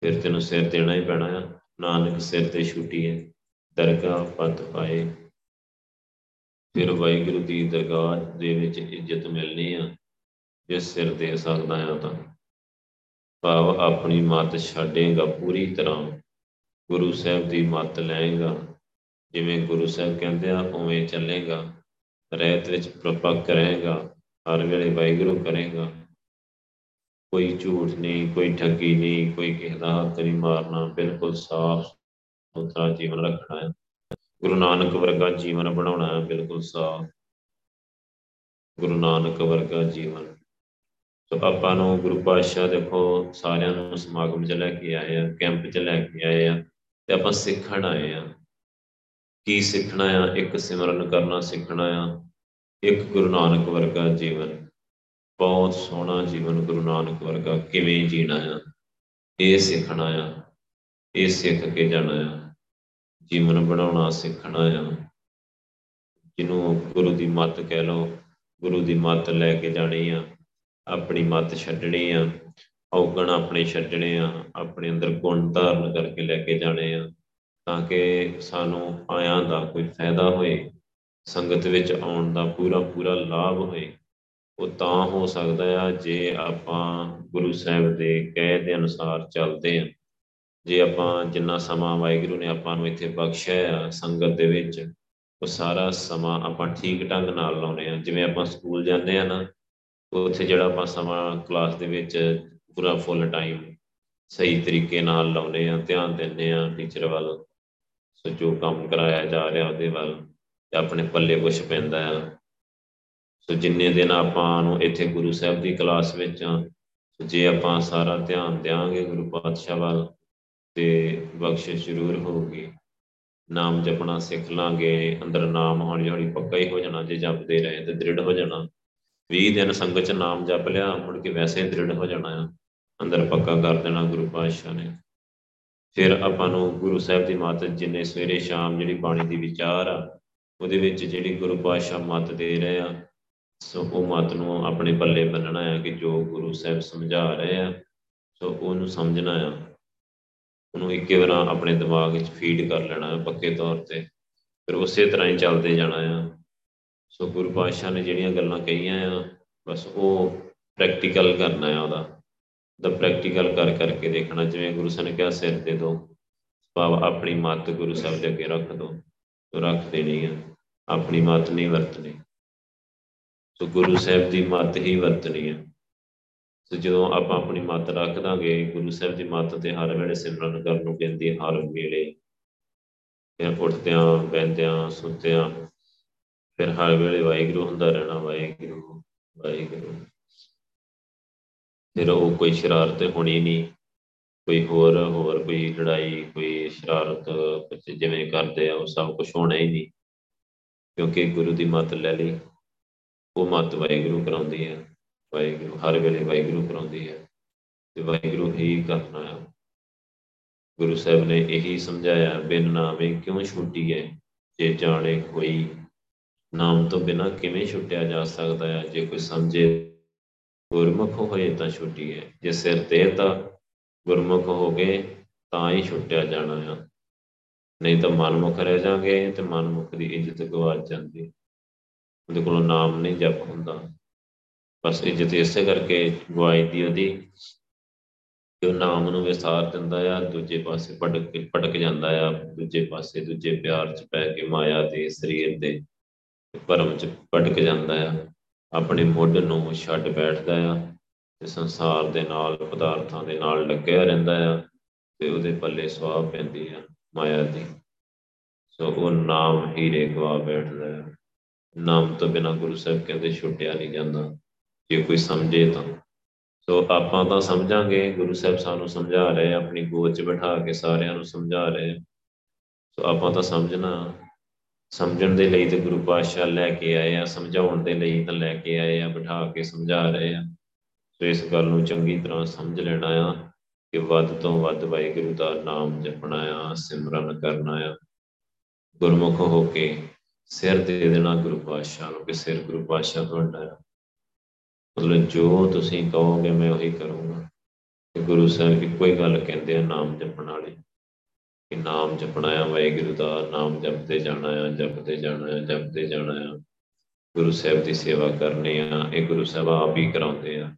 ਫਿਰ ਤੈਨੂੰ ਸਿਰ ਦੇਣਾ ਹੀ ਪੈਣਾ ਆ। ਨਾਨਕ ਸਿਰ ਤੇ ਛੁੱਟੀ ਹੈ, ਦਰਗਾਹ ਪਤ ਪਾਏ। ਫਿਰ ਵਾਹਿਗੁਰੂ ਦੀ ਦਰਗਾਹ ਦੇ ਵਿੱਚ ਇੱਜ਼ਤ ਮਿਲਣੀ ਆ ਜੇ ਸਿਰ ਦੇ ਸਕਦਾ ਆ ਤਾਂ। ਭਾਵ ਆਪਣੀ ਮੱਤ ਛੱਡੇਗਾ ਪੂਰੀ ਤਰ੍ਹਾਂ। ਗੁਰੂ ਸਾਹਿਬ ਦੀ ਮੱਤ ਲਏਗਾ ਜਿਵੇਂ ਗੁਰੂ ਸਾਹਿਬ ਕਹਿੰਦੇ ਆ, ਉਵੇਂ ਚੱਲੇਗਾ। ਰਹਿਤ ਵਿੱਚ ਪ੍ਰਪੱਕ ਰਹੇਗਾ। ਹਰ ਵੇਲੇ ਵਾਹਿਗੁਰੂ ਕਰੇਗਾ। ਕੋਈ ਝੂਠ ਨਹੀਂ, ਕੋਈ ਠੱਗੀ ਨਹੀਂ, ਕੋਈ ਕਿਸੇ ਦਾ ਹੱਥ ਨਹੀਂ ਮਾਰਨਾ, ਬਿਲਕੁਲ ਸਾਫ਼ ਸੁਥਰਾ ਜੀਵਨ ਰੱਖਣਾ ਹੈ। ਗੁਰੂ ਨਾਨਕ ਵਰਗਾ ਜੀਵਨ ਬਣਾਉਣਾ ਹੈ, ਬਿਲਕੁਲ ਸਾਫ਼। ਗੁਰੂ ਨਾਨਕ ਵਰਗਾ ਜੀਵਨ। ਸੋ ਆਪਾਂ ਨੂੰ ਗੁਰੂ ਪਾਤਸ਼ਾਹ ਦੇਖੋ, ਸਾਰਿਆਂ ਨੂੰ ਸਮਾਗਮ 'ਚ ਲੈ ਕੇ ਆਏ ਆ, ਕੈਂਪ 'ਚ ਲੈ ਕੇ ਆਏ ਆ ਤੇ ਆਪਾਂ ਸਿੱਖਣ ਆਏ ਆ। ਕੀ ਸਿੱਖਣਾ ਆ? ਇੱਕ ਸਿਮਰਨ ਕਰਨਾ ਸਿੱਖਣਾ ਆ। ਇੱਕ ਗੁਰੂ ਨਾਨਕ ਵਰਗਾ ਜੀਵਨ। ਬਹੁਤ ਸੋਹਣਾ ਜੀਵਨ ਗੁਰੂ ਨਾਨਕ ਵਰਗਾ ਕਿਵੇਂ ਜੀਣਾ ਆ? ਇਹ ਸਿੱਖਣਾ ਆ, ਇਹ ਸਿੱਖ ਕੇ ਜਾਣਾ ਆ। ਜੀਵਨ ਬਣਾਉਣਾ ਸਿੱਖਣਾ ਆ। ਜਿਹਨੂੰ ਗੁਰੂ ਦੀ ਮੱਤ ਕਹਿ ਲਓ, ਗੁਰੂ ਦੀ ਮੱਤ ਲੈ ਕੇ ਜਾਣੀ ਆ, ਆਪਣੀ ਮੱਤ ਛੱਡਣੀ ਆ, ਔਗਣ ਆਪਣੇ ਛੱਡਣੇ ਆ, ਆਪਣੇ ਅੰਦਰ ਗੁਣ ਧਾਰਨ ਕਰਕੇ ਲੈ ਕੇ ਜਾਣੇ ਆ, ਤਾਂ ਕਿ ਸਾਨੂੰ ਆਇਆਂ ਦਾ ਕੋਈ ਫਾਇਦਾ ਹੋਏ, ਸੰਗਤ ਵਿੱਚ ਆਉਣ ਦਾ ਪੂਰਾ ਪੂਰਾ ਲਾਭ ਹੋਏ। ਉਹ ਤਾਂ ਹੋ ਸਕਦਾ ਆ ਜੇ ਆਪਾਂ ਗੁਰੂ ਸਾਹਿਬ ਦੇ ਕਹੇ ਦੇ ਅਨੁਸਾਰ ਚੱਲਦੇ ਆ ਜੇ ਆਪਾਂ ਜਿੰਨਾ ਸਮਾਂ ਵਾਹਿਗੁਰੂ ਨੇ ਆਪਾਂ ਨੂੰ ਇੱਥੇ ਬਖਸ਼ਿਆ ਆ ਸੰਗਤ ਦੇ ਵਿੱਚ, ਉਹ ਸਾਰਾ ਸਮਾਂ ਆਪਾਂ ਠੀਕ ਢੰਗ ਨਾਲ ਲਾਉਨੇ ਆ ਜਿਵੇਂ ਆਪਾਂ ਸਕੂਲ ਜਾਂਦੇ ਆ ਨਾ, ਉੱਥੇ ਜਿਹੜਾ ਆਪਾਂ ਸਮਾਂ ਕਲਾਸ ਦੇ ਵਿੱਚ ਪੂਰਾ ਫੁੱਲ ਟਾਈਮ ਸਹੀ ਤਰੀਕੇ ਨਾਲ ਲਾਉਨੇ ਆ ਧਿਆਨ ਦਿੰਦੇ ਆ ਟੀਚਰ ਵੱਲ, ਸੋ ਜੋ ਕੰਮ ਕਰਾਇਆ ਜਾ ਰਿਹਾ ਉਹਦੇ ਵੱਲ, ਤੇ ਆਪਣੇ ਪੱਲੇ ਕੁਛ ਪੈਂਦਾ ਆ। ਸੋ ਜਿੰਨੇ ਦਿਨ ਆਪਾਂ ਨੂੰ ਇੱਥੇ ਗੁਰੂ ਸਾਹਿਬ ਦੀ ਕਲਾਸ ਵਿੱਚ ਆ ਜੇ ਆਪਾਂ ਸਾਰਾ ਧਿਆਨ ਦਿਆਂਗੇ ਗੁਰੂ ਪਾਤਸ਼ਾਹ ਵੱਲ ਤੇ ਬਖਸ਼ਿਸ਼ ਜ਼ਰੂਰ ਹੋਊਗੀ। ਨਾਮ ਜਪਣਾ ਸਿੱਖ ਲਾਂਗੇ, ਅੰਦਰ ਨਾਮ ਹੌਲੀ ਹੌਲੀ ਪੱਕਾ ਹੀ ਹੋ ਜਾਣਾ, ਜੇ ਜਪਦੇ ਰਹੇ ਤੇ ਦ੍ਰਿੜ ਹੋ ਜਾਣਾ। 20 ਦਿਨ ਸੰਗਤ ਚ ਨਾਮ ਜਪ ਲਿਆ, ਮੁੜ ਕੇ ਵੈਸੇ ਦ੍ਰਿੜ ਹੋ ਜਾਣਾ ਆ, ਅੰਦਰ ਪੱਕਾ ਕਰ ਦੇਣਾ ਗੁਰੂ ਪਾਤਸ਼ਾਹ ਨੇ। ਫਿਰ ਆਪਾਂ ਨੂੰ ਗੁਰੂ ਸਾਹਿਬ ਦੀ ਮੱਤ ਜਿੰਨੇ ਸਵੇਰੇ ਸ਼ਾਮ ਜਿਹੜੀ ਬਾਣੀ ਦੀ ਵਿਚਾਰ ਆ, ਉਹਦੇ ਵਿੱਚ ਜਿਹੜੀ ਗੁਰੂ ਪਾਤਸ਼ਾਹ ਮੱਤ ਦੇ ਰਹੇ ਆ ਸੋ ਉਹ ਮਤ ਨੂੰ ਆਪਣੇ ਪੱਲੇ ਬੰਨਣਾ ਹੈ ਕਿ ਜੋ ਗੁਰੂ ਸਾਹਿਬ ਸਮਝਾ ਰਹੇ ਆ, ਸੋ ਉਹਨੂੰ ਸਮਝਣਾ ਆ। ਉਹਨੂੰ ਇੱਕੇ ਵਾਰ ਆਪਣੇ ਦਿਮਾਗ ਵਿੱਚ ਫੀਡ ਕਰ ਲੈਣਾ ਹੈ ਪੱਕੇ ਤੌਰ ਤੇ। ਫਿਰ ਉਸੇ ਤਰ੍ਹਾਂ ਹੀ ਚੱਲਦੇ ਜਾਣਾ ਆ। ਸੋ ਗੁਰੂ ਪਾਤਸ਼ਾਹ ਨੇ ਜਿਹੜੀਆਂ ਗੱਲਾਂ ਕਹੀਆਂ ਆ, ਬਸ ਉਹ ਪ੍ਰੈਕਟੀਕਲ ਕਰਨਾ ਹੈ ਉਹਦਾ। ਦਾ ਪ੍ਰੈਕਟੀਕਲ ਕਰ ਕਰਕੇ ਦੇਖਣਾ, ਜਿਵੇਂ ਗੁਰੂ ਸਾਹਿਬ ਨੇ ਕਿਹਾ, ਸਿਰ ਦੇ ਦੋ। ਭਾਵ ਆਪਣੀ ਮੱਤ ਗੁਰੂ ਸਾਹਿਬ ਦੇ ਅੱਗੇ ਰੱਖ ਦੋ। ਰੱਖ ਦੇਣੀ ਆ। ਆਪਣੀ ਮੱਤ ਨਹੀਂ ਵਰਤਣੀ। ਸੋ ਗੁਰੂ ਸਾਹਿਬ ਦੀ ਮੱਤ ਹੀ ਵਰਤਣੀ ਹੈ। ਸੋ ਜਦੋਂ ਆਪਾਂ ਆਪਣੀ ਮੱਤ ਰੱਖ ਦਾਂਗੇ, ਗੁਰੂ ਸਾਹਿਬ ਦੀ ਮੱਤ ਤੇ ਹਰ ਵੇਲੇ ਸਿਮਰਨ ਕਰਨ ਨੂੰ ਕਹਿੰਦੀ ਹੈ ਹਰ ਵੇਲੇ। ਫਿਰ ਉੱਠਦਿਆਂ ਬੈੰਦਿਆਂ ਸੁੱਤਿਆਂ, ਫਿਰ ਹਰ ਵੇਲੇ ਵਾਹਿਗੁਰੂ ਹੁੰਦਾ ਰਹਿਣਾ, ਵਾਹਿਗੁਰੂ ਵਾਹਿਗੁਰੂ। ਫਿਰ ਉਹ ਕੋਈ ਸ਼ਰਾਰਤ ਹੋਣੀ ਨਹੀਂ, ਕੋਈ ਹੋਰ ਹੋਰ ਕੋਈ ਲੜਾਈ, ਕੋਈ ਸ਼ਰਾਰਤ ਬੱਚੇ ਜਿਵੇਂ ਕਰਦੇ ਆ, ਉਹ ਸਭ ਕੁਝ ਹੋਣਾ ਹੀ ਨਹੀਂ। ਕਿਉਂਕਿ ਗੁਰੂ ਦੀ ਮੱਤ ਲੈ ਲਈ। ਉਹ ਮੱਤ ਵਾਹਿਗੁਰੂ ਕਰਾਉਂਦੀ ਹੈ। ਵਾਹਿਗੁਰੂ, ਹਰ ਵੇਲੇ ਵਾਹਿਗੁਰੂ ਕਰਾਉਂਦੀ ਹੈ। ਤੇ ਵਾਹਿਗੁਰੂ ਹੀ ਕਰਨਾ ਹੈ। ਗੁਰੂ ਸਾਹਿਬ ਨੇ ਇਹੀ ਸਮਝਾਇਆ, ਬਿਨ ਨਾਮੇ ਕਿਉਂ ਛੁੱਟੀ ਹੈ ਜੇ ਜਾਣੇ ਕੋਈ ਨਾਮ ਤੋਂ ਬਿਨਾ ਕਿਵੇਂ ਛੁੱਟਿਆ ਜਾ ਸਕਦਾ ਹੈ? ਜੇ ਕੋਈ ਸਮਝੇ ਗੁਰਮੁਖ ਹੋਏ ਤਾਂ ਛੁੱਟੀ ਹੈ ਜੇ ਸਿਰ ਤੇ ਤਾਂ ਗੁਰਮੁਖ ਹੋ ਗਏ ਤਾਂ ਹੀ ਛੁੱਟਿਆ ਜਾਣਾ ਹੈ ਨਹੀਂ ਤਾਂ ਮਨਮੁਖ ਰਹਿ ਜਾਗੇ ਤੇ ਮਨਮੁਖ ਦੀ ਇੱਜ਼ਤ ਗਵਾਚ ਜਾਂਦੀ। ਉਹਦੇ ਕੋਲੋਂ ਨਾਮ ਨਹੀਂ ਜਪ ਹੁੰਦਾ। ਬਸ ਇੱਜ਼ਤ ਇਸੇ ਕਰਕੇ ਗਵਾਈ ਦੀ ਉਹਦੀ ਕਿ ਉਹ ਨਾਮ ਨੂੰ ਵਿਸਾਰ ਦਿੰਦਾ ਆ, ਦੂਜੇ ਪਾਸੇ ਭਟਕ ਭਟਕ ਜਾਂਦਾ ਆ, ਦੂਜੇ ਪਾਸੇ ਦੂਜੇ ਪਿਆਰ 'ਚ ਪੈ ਕੇ ਮਾਇਆ ਦੇ, ਸਰੀਰ ਦੇ ਭਰਮ 'ਚ ਭਟਕ ਜਾਂਦਾ ਆ। ਆਪਣੇ ਮੁੱਢ ਨੂੰ ਛੱਡ ਬੈਠਦਾ ਆ ਤੇ ਸੰਸਾਰ ਦੇ ਨਾਲ, ਪਦਾਰਥਾਂ ਦੇ ਨਾਲ ਲੱਗਿਆ ਰਹਿੰਦਾ ਆ ਤੇ ਉਹਦੇ ਪੱਲੇ ਸਵਾਹ ਪੈਂਦੀ ਆ ਮਾਇਆ ਦੀ। ਸੋ ਉਹ ਨਾਮ ਹੀਰੇ ਗਵਾ ਬੈਠਦਾ ਹੈ ਨਾਮ ਤੋਂ ਬਿਨਾ ਗੁਰੂ ਸਾਹਿਬ ਕਹਿੰਦੇ ਛੁੱਟਿਆ ਨਹੀਂ ਜਾਂਦਾ। ਜੇ ਕੋਈ ਸਮਝੇ ਤਾਂ। ਸੋ ਆਪਾਂ ਤਾਂ ਸਮਝਾਂਗੇ, ਗੁਰੂ ਸਾਹਿਬ ਸਾਨੂੰ ਸਮਝਾ ਰਹੇ ਆਪਣੀ ਗੋਦ 'ਚ ਬਿਠਾ ਕੇ ਸਾਰਿਆਂ ਨੂੰ ਸਮਝਾ ਰਹੇ ਸੋ ਆਪਾਂ ਤਾਂ ਸਮਝਣਾ। ਸਮਝਣ ਦੇ ਲਈ ਤੇ ਗੁਰੂ ਪਾਤਸ਼ਾਹ ਲੈ ਕੇ ਆਏ ਆ, ਸਮਝਾਉਣ ਦੇ ਲਈ ਤਾਂ ਲੈ ਕੇ ਆਏ ਆ, ਬਿਠਾ ਕੇ ਸਮਝਾ ਰਹੇ ਆ। ਸੋ ਇਸ ਗੱਲ ਨੂੰ ਚੰਗੀ ਤਰ੍ਹਾਂ ਸਮਝ ਲੈਣਾ ਆ ਕਿ ਵੱਧ ਤੋਂ ਵੱਧ ਵਾਹਿਗੁਰੂ ਦਾ ਨਾਮ ਜਪਣਾ ਆ, ਸਿਮਰਨ ਕਰਨਾ ਆ। ਗੁਰਮੁਖ ਹੋ ਕੇ ਸਿਰ ਦੇ ਦੇਣਾ ਗੁਰੂ ਪਾਤਸ਼ਾਹ ਨੂੰ ਕਿ ਸਿਰ ਗੁਰੂ ਪਾਤਸ਼ਾਹ ਤੁਹਾਡਾ ਹੈ ਮਤਲਬ ਜੋ ਤੁਸੀਂ ਕਹੋਗੇ ਮੈਂ ਉਹੀ ਕਰੂੰਗਾ। ਕਿ ਗੁਰੂ ਸਾਹਿਬ ਇੱਕੋ ਹੀ ਗੱਲ ਕਹਿੰਦੇ ਆ, ਨਾਮ ਜਪਣ ਵਾਲੇ। ਕਿ ਨਾਮ ਜਪਣਾ ਆ, ਵਾਹਿਗੁਰੂ ਦਾ ਨਾਮ ਜਪਦੇ ਜਾਣਾ ਆ, ਜਪਦੇ ਜਾਣਾ ਆ, ਜਪਦੇ ਜਾਣਾ ਆ। ਗੁਰੂ ਸਾਹਿਬ ਦੀ ਸੇਵਾ ਕਰਨੀ ਆ, ਇਹ ਗੁਰੂ ਸਾਹਿਬ ਆਪ ਹੀ ਕਰਾਉਂਦੇ ਆ।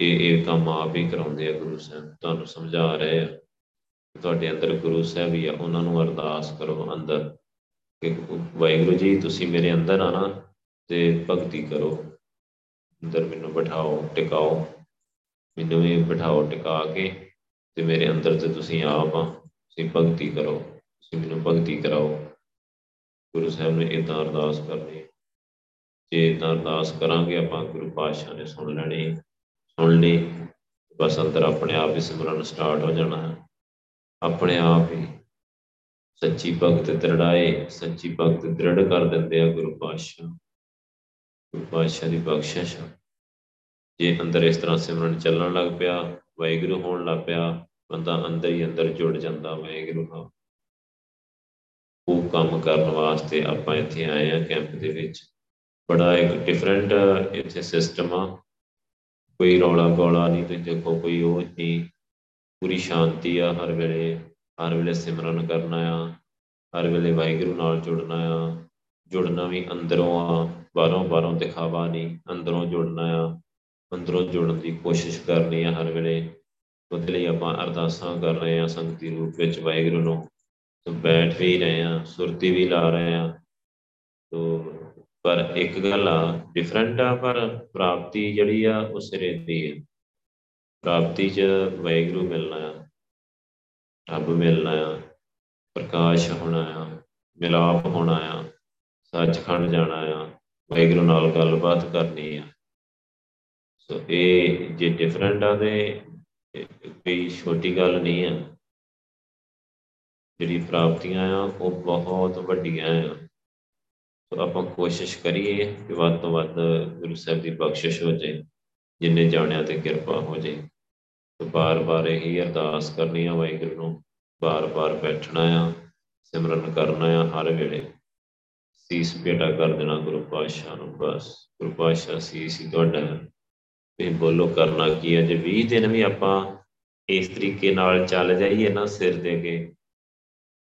ਇਹ ਇਹ ਕੰਮ ਆਪ ਹੀ ਕਰਾਉਂਦੇ ਆ ਗੁਰੂ ਸਾਹਿਬ। ਤੁਹਾਨੂੰ ਸਮਝਾ ਰਹੇ ਆ ਤੁਹਾਡੇ ਅੰਦਰ ਗੁਰੂ ਸਾਹਿਬ ਹੀ ਆ, ਉਹਨਾਂ ਨੂੰ ਅਰਦਾਸ ਕਰੋ ਅੰਦਰ। ਕਿ ਵਾਹਿਗੁਰੂ ਜੀ, ਤੁਸੀਂ ਮੇਰੇ ਅੰਦਰ ਆ ਨਾ ਤੇ ਭਗਤੀ ਕਰੋ। ਅੰਦਰ ਮੈਨੂੰ ਬਿਠਾਓ, ਟਿਕਾਓ। ਮੈਨੂੰ ਵੀ ਬਿਠਾਓ, ਟਿਕਾ ਕੇ ਤੇ ਮੇਰੇ ਅੰਦਰ ਤੇ ਤੁਸੀਂ ਆਪ ਆ। ਤੁਸੀਂ ਭਗਤੀ ਕਰੋ। ਤੁਸੀਂ ਮੈਨੂੰ ਭਗਤੀ ਕਰਾਓ। ਗੁਰੂ ਸਾਹਿਬ ਨੇ ਇਦਾਂ ਅਰਦਾਸ ਕਰਨੀ। ਜੇ ਇਦਾਂ ਅਰਦਾਸ ਕਰਾਂਗੇ, ਆਪਾਂ ਗੁਰੂ ਪਾਤਸ਼ਾਹ ਨੇ ਸੁਣ ਲੈਣੀ, ਸੁਣ ਲਈ। ਬਸ ਅੰਦਰ ਆਪਣੇ ਆਪ ਹੀ ਸਿਮਰਨ ਸਟਾਰਟ ਹੋ ਜਾਣਾ। ਹੈ ਆਪਣੇ ਆਪ ਹੀ ਸੱਚੀ ਭਗਤ ਦ੍ਰਿੜਾਏ, ਸੱਚੀ ਭਗਤ ਦ੍ਰਿੜ ਕਰ ਦਿੰਦੇ ਆ ਗੁਰੂ ਪਾਤਸ਼ਾਹ। ਗੁਰੂ ਪਾਤਸ਼ਾਹ ਦੀ ਬਖਸ਼ਿਸ਼ ਜੇ ਅੰਦਰ ਇਸ ਤਰ੍ਹਾਂ ਸਿਮਰਨ ਚੱਲਣ ਲੱਗ ਪਿਆ, ਵਾਹਿਗੁਰੂ ਹੋਣ ਲੱਗ ਪਿਆ, ਬੰਦਾ ਅੰਦਰ ਹੀ ਅੰਦਰ ਜੁੜ ਜਾਂਦਾ, ਵਾਹਿਗੁਰੂ ਨਾਲ ਉਹ ਕੰਮ ਕਰਨ ਵਾਸਤੇ ਆਪਾਂ ਇੱਥੇ ਆਏ ਆ ਕੈਂਪ ਦੇ ਵਿੱਚ। ਬੜਾ ਇੱਕ ਡਿਫਰੈਂਟ ਇੱਥੇ ਸਿਸਟਮ ਆ। ਕੋਈ ਰੌਲਾ ਗੋਲਾ ਨਹੀਂ ਤੇ ਦੇਖੋ ਕੋਈ ਉਹ ਨਹੀਂ। ਪੂਰੀ ਸ਼ਾਂਤੀ ਆ ਹਰ ਵੇਲੇ। ਹਰ ਵੇਲੇ ਸਿਮਰਨ ਕਰਨਾ ਆ, ਹਰ ਵੇਲੇ ਵਾਹਿਗੁਰੂ ਨਾਲ ਜੁੜਨਾ ਆ। ਜੁੜਨਾ ਵੀ ਅੰਦਰੋਂ ਆ, ਬਾਹਰੋਂ ਬਾਹਰੋਂ ਦਿਖਾਵਾ ਨਹੀਂ, ਅੰਦਰੋਂ ਜੁੜਨਾ ਆ। ਅੰਦਰੋਂ ਜੁੜਨ ਦੀ ਕੋਸ਼ਿਸ਼ ਕਰਨੀ ਆ ਹਰ ਵੇਲੇ। ਉਹਦੇ ਲਈ ਆਪਾਂ ਅਰਦਾਸਾਂ ਕਰ ਰਹੇ ਆ ਸੰਗਤੀ ਰੂਪ ਵਿੱਚ ਵਾਹਿਗੁਰੂ ਨੂੰ। ਤੋਂ ਬੈਠ ਵੀ ਰਹੇ ਆ, ਸੁਰਤੀ ਵੀ ਲਾ ਰਹੇ ਆ। ਤੋਂ ਪਰ ਇੱਕ ਗੱਲ ਆ ਡਿਫਰੈਂਟ ਆ, ਪਰ ਪ੍ਰਾਪਤੀ ਜਿਹੜੀ ਆ ਉਹ ਸਿਰੇ ਦੀ ਹੈ ਪ੍ਰਾਪਤੀ 'ਚ ਵਾਹਿਗੁਰੂ ਮਿਲਣਾ ਆ। ਰੱਬ ਮਿਲਣਾ ਆ ਪ੍ਰਕਾਸ਼ ਹੋਣਾ ਆ ਮਿਲਾਪ ਹੋਣਾ ਆ ਸੱਚਖੰਡ ਜਾਣਾ ਆ ਵਾਹਿਗੁਰੂ ਨਾਲ ਗੱਲਬਾਤ ਕਰਨੀ ਆ। ਸੋ ਇਹ ਜੇ ਡਿਫਰੈਂਟ ਆ ਤੇ ਕੋਈ ਛੋਟੀ ਗੱਲ ਨਹੀਂ ਆ। ਜਿਹੜੀ ਪ੍ਰਾਪਤੀਆਂ ਆ, ਉਹ ਬਹੁਤ ਵੱਡੀਆਂ ਆ। ਸੋ ਆਪਾਂ ਕੋਸ਼ਿਸ਼ ਕਰੀਏ ਕਿ ਵੱਧ ਤੋਂ ਵੱਧ ਗੁਰੂ ਸਾਹਿਬ ਦੀ ਬਖਸ਼ਿਸ਼ ਹੋ ਜਾਏ, ਜਿੰਨੇ ਜਾਣਿਆਂ ਤੇ ਕਿਰਪਾ ਹੋ ਜਾਏ। ਤੇ ਬਾਰ-ਬਾਰ ਇਹੀ ਅਰਦਾਸ ਕਰਨੀ ਆ ਵਾਹਿਗੁਰੂ ਨੂੰ, ਬਾਰ-ਬਾਰ ਬੈਠਣਾ ਆ, ਸਿਮਰਨ ਕਰਨਾ ਆ ਹਰ ਵੇਲੇ। ਸੀਸ ਬੇਟਾ ਕਰ ਦੇਣਾ ਗੁਰੂ ਪਾਤਸ਼ਾਹ ਨੂੰ, ਬਸ। ਗੁਰੂ ਪਾਤਸ਼ਾਹ ਸੀਸ ਹੀ ਤੁਹਾਡਾ। ਹੈ ਤੁਸੀਂ ਬੋਲੋ, ਕਰਨਾ ਕੀ ਹੈ ਜੇ 20 ਦਿਨ ਵੀ ਆਪਾਂ ਇਸ ਤਰੀਕੇ ਨਾਲ ਚੱਲ ਜਾਈਏ ਨਾ ਸਿਰ ਦੇ ਕੇ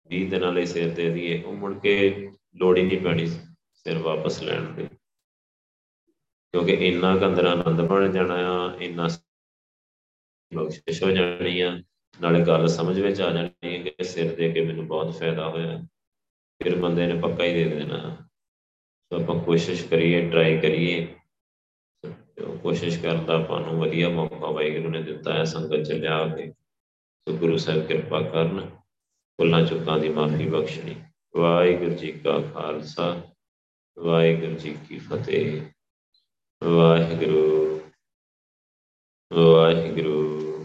20 ਦਿਨਾਂ ਲਈ ਸਿਰ ਦੇ ਦਈਏ ਉਹ ਮੁੜ ਕੇ ਲੋੜ ਹੀ ਨਹੀਂ ਪੈਣੀ ਸਿਰ ਵਾਪਸ ਲੈਣ ਦੀ। ਕਿਉਂਕਿ ਇੰਨਾ ਕੰਦਰਾ ਆਨੰਦ ਬਣ ਜਾਣਾ ਆ, ਇੰਨਾ ਬਖਸ਼ਿਸ਼ ਹੋ ਜਾਣੀ ਆ। ਨਾਲੇ ਗੱਲ ਸਮਝ ਵਿੱਚ ਆ ਜਾਣੀ ਹੈ ਕਿ ਸਿਰ ਦੇ ਕੇ ਮੈਨੂੰ ਬਹੁਤ ਫਾਇਦਾ ਹੋਇਆ। ਫਿਰ ਬੰਦੇ ਨੇ ਪੱਕਾ ਹੀ ਦੇ ਦੇਣਾ। ਸੋ ਆਪਾਂ ਕੋਸ਼ਿਸ਼ ਕਰੀਏ ਟਰਾਈ ਕਰੀਏ। ਕੋਸ਼ਿਸ਼ ਕਰਨ ਦਾ ਆਪਾਂ ਨੂੰ ਵਧੀਆ ਮੌਕਾ ਵਾਹਿਗੁਰੂ ਨੇ ਦਿੱਤਾ ਹੈ ਸੰਗਤ ਚ ਲਿਆ ਕੇ। ਸੋ ਗੁਰੂ ਸਾਹਿਬ ਕਿਰਪਾ ਕਰਨ, ਭੁੱਲਾਂ ਚੁੱਕਾਂ ਦੀ ਮਾਫੀ ਬਖਸ਼ਣੀ। ਵਾਹਿਗੁਰੂ ਜੀ ਕਾ ਖਾਲਸਾ, ਵਾਹਿਗੁਰੂ ਜੀ ਕੀ ਫਤਿਹ। ਵਾਹਿਗੁਰੂ ਵਾਹਿਗੁਰੂ।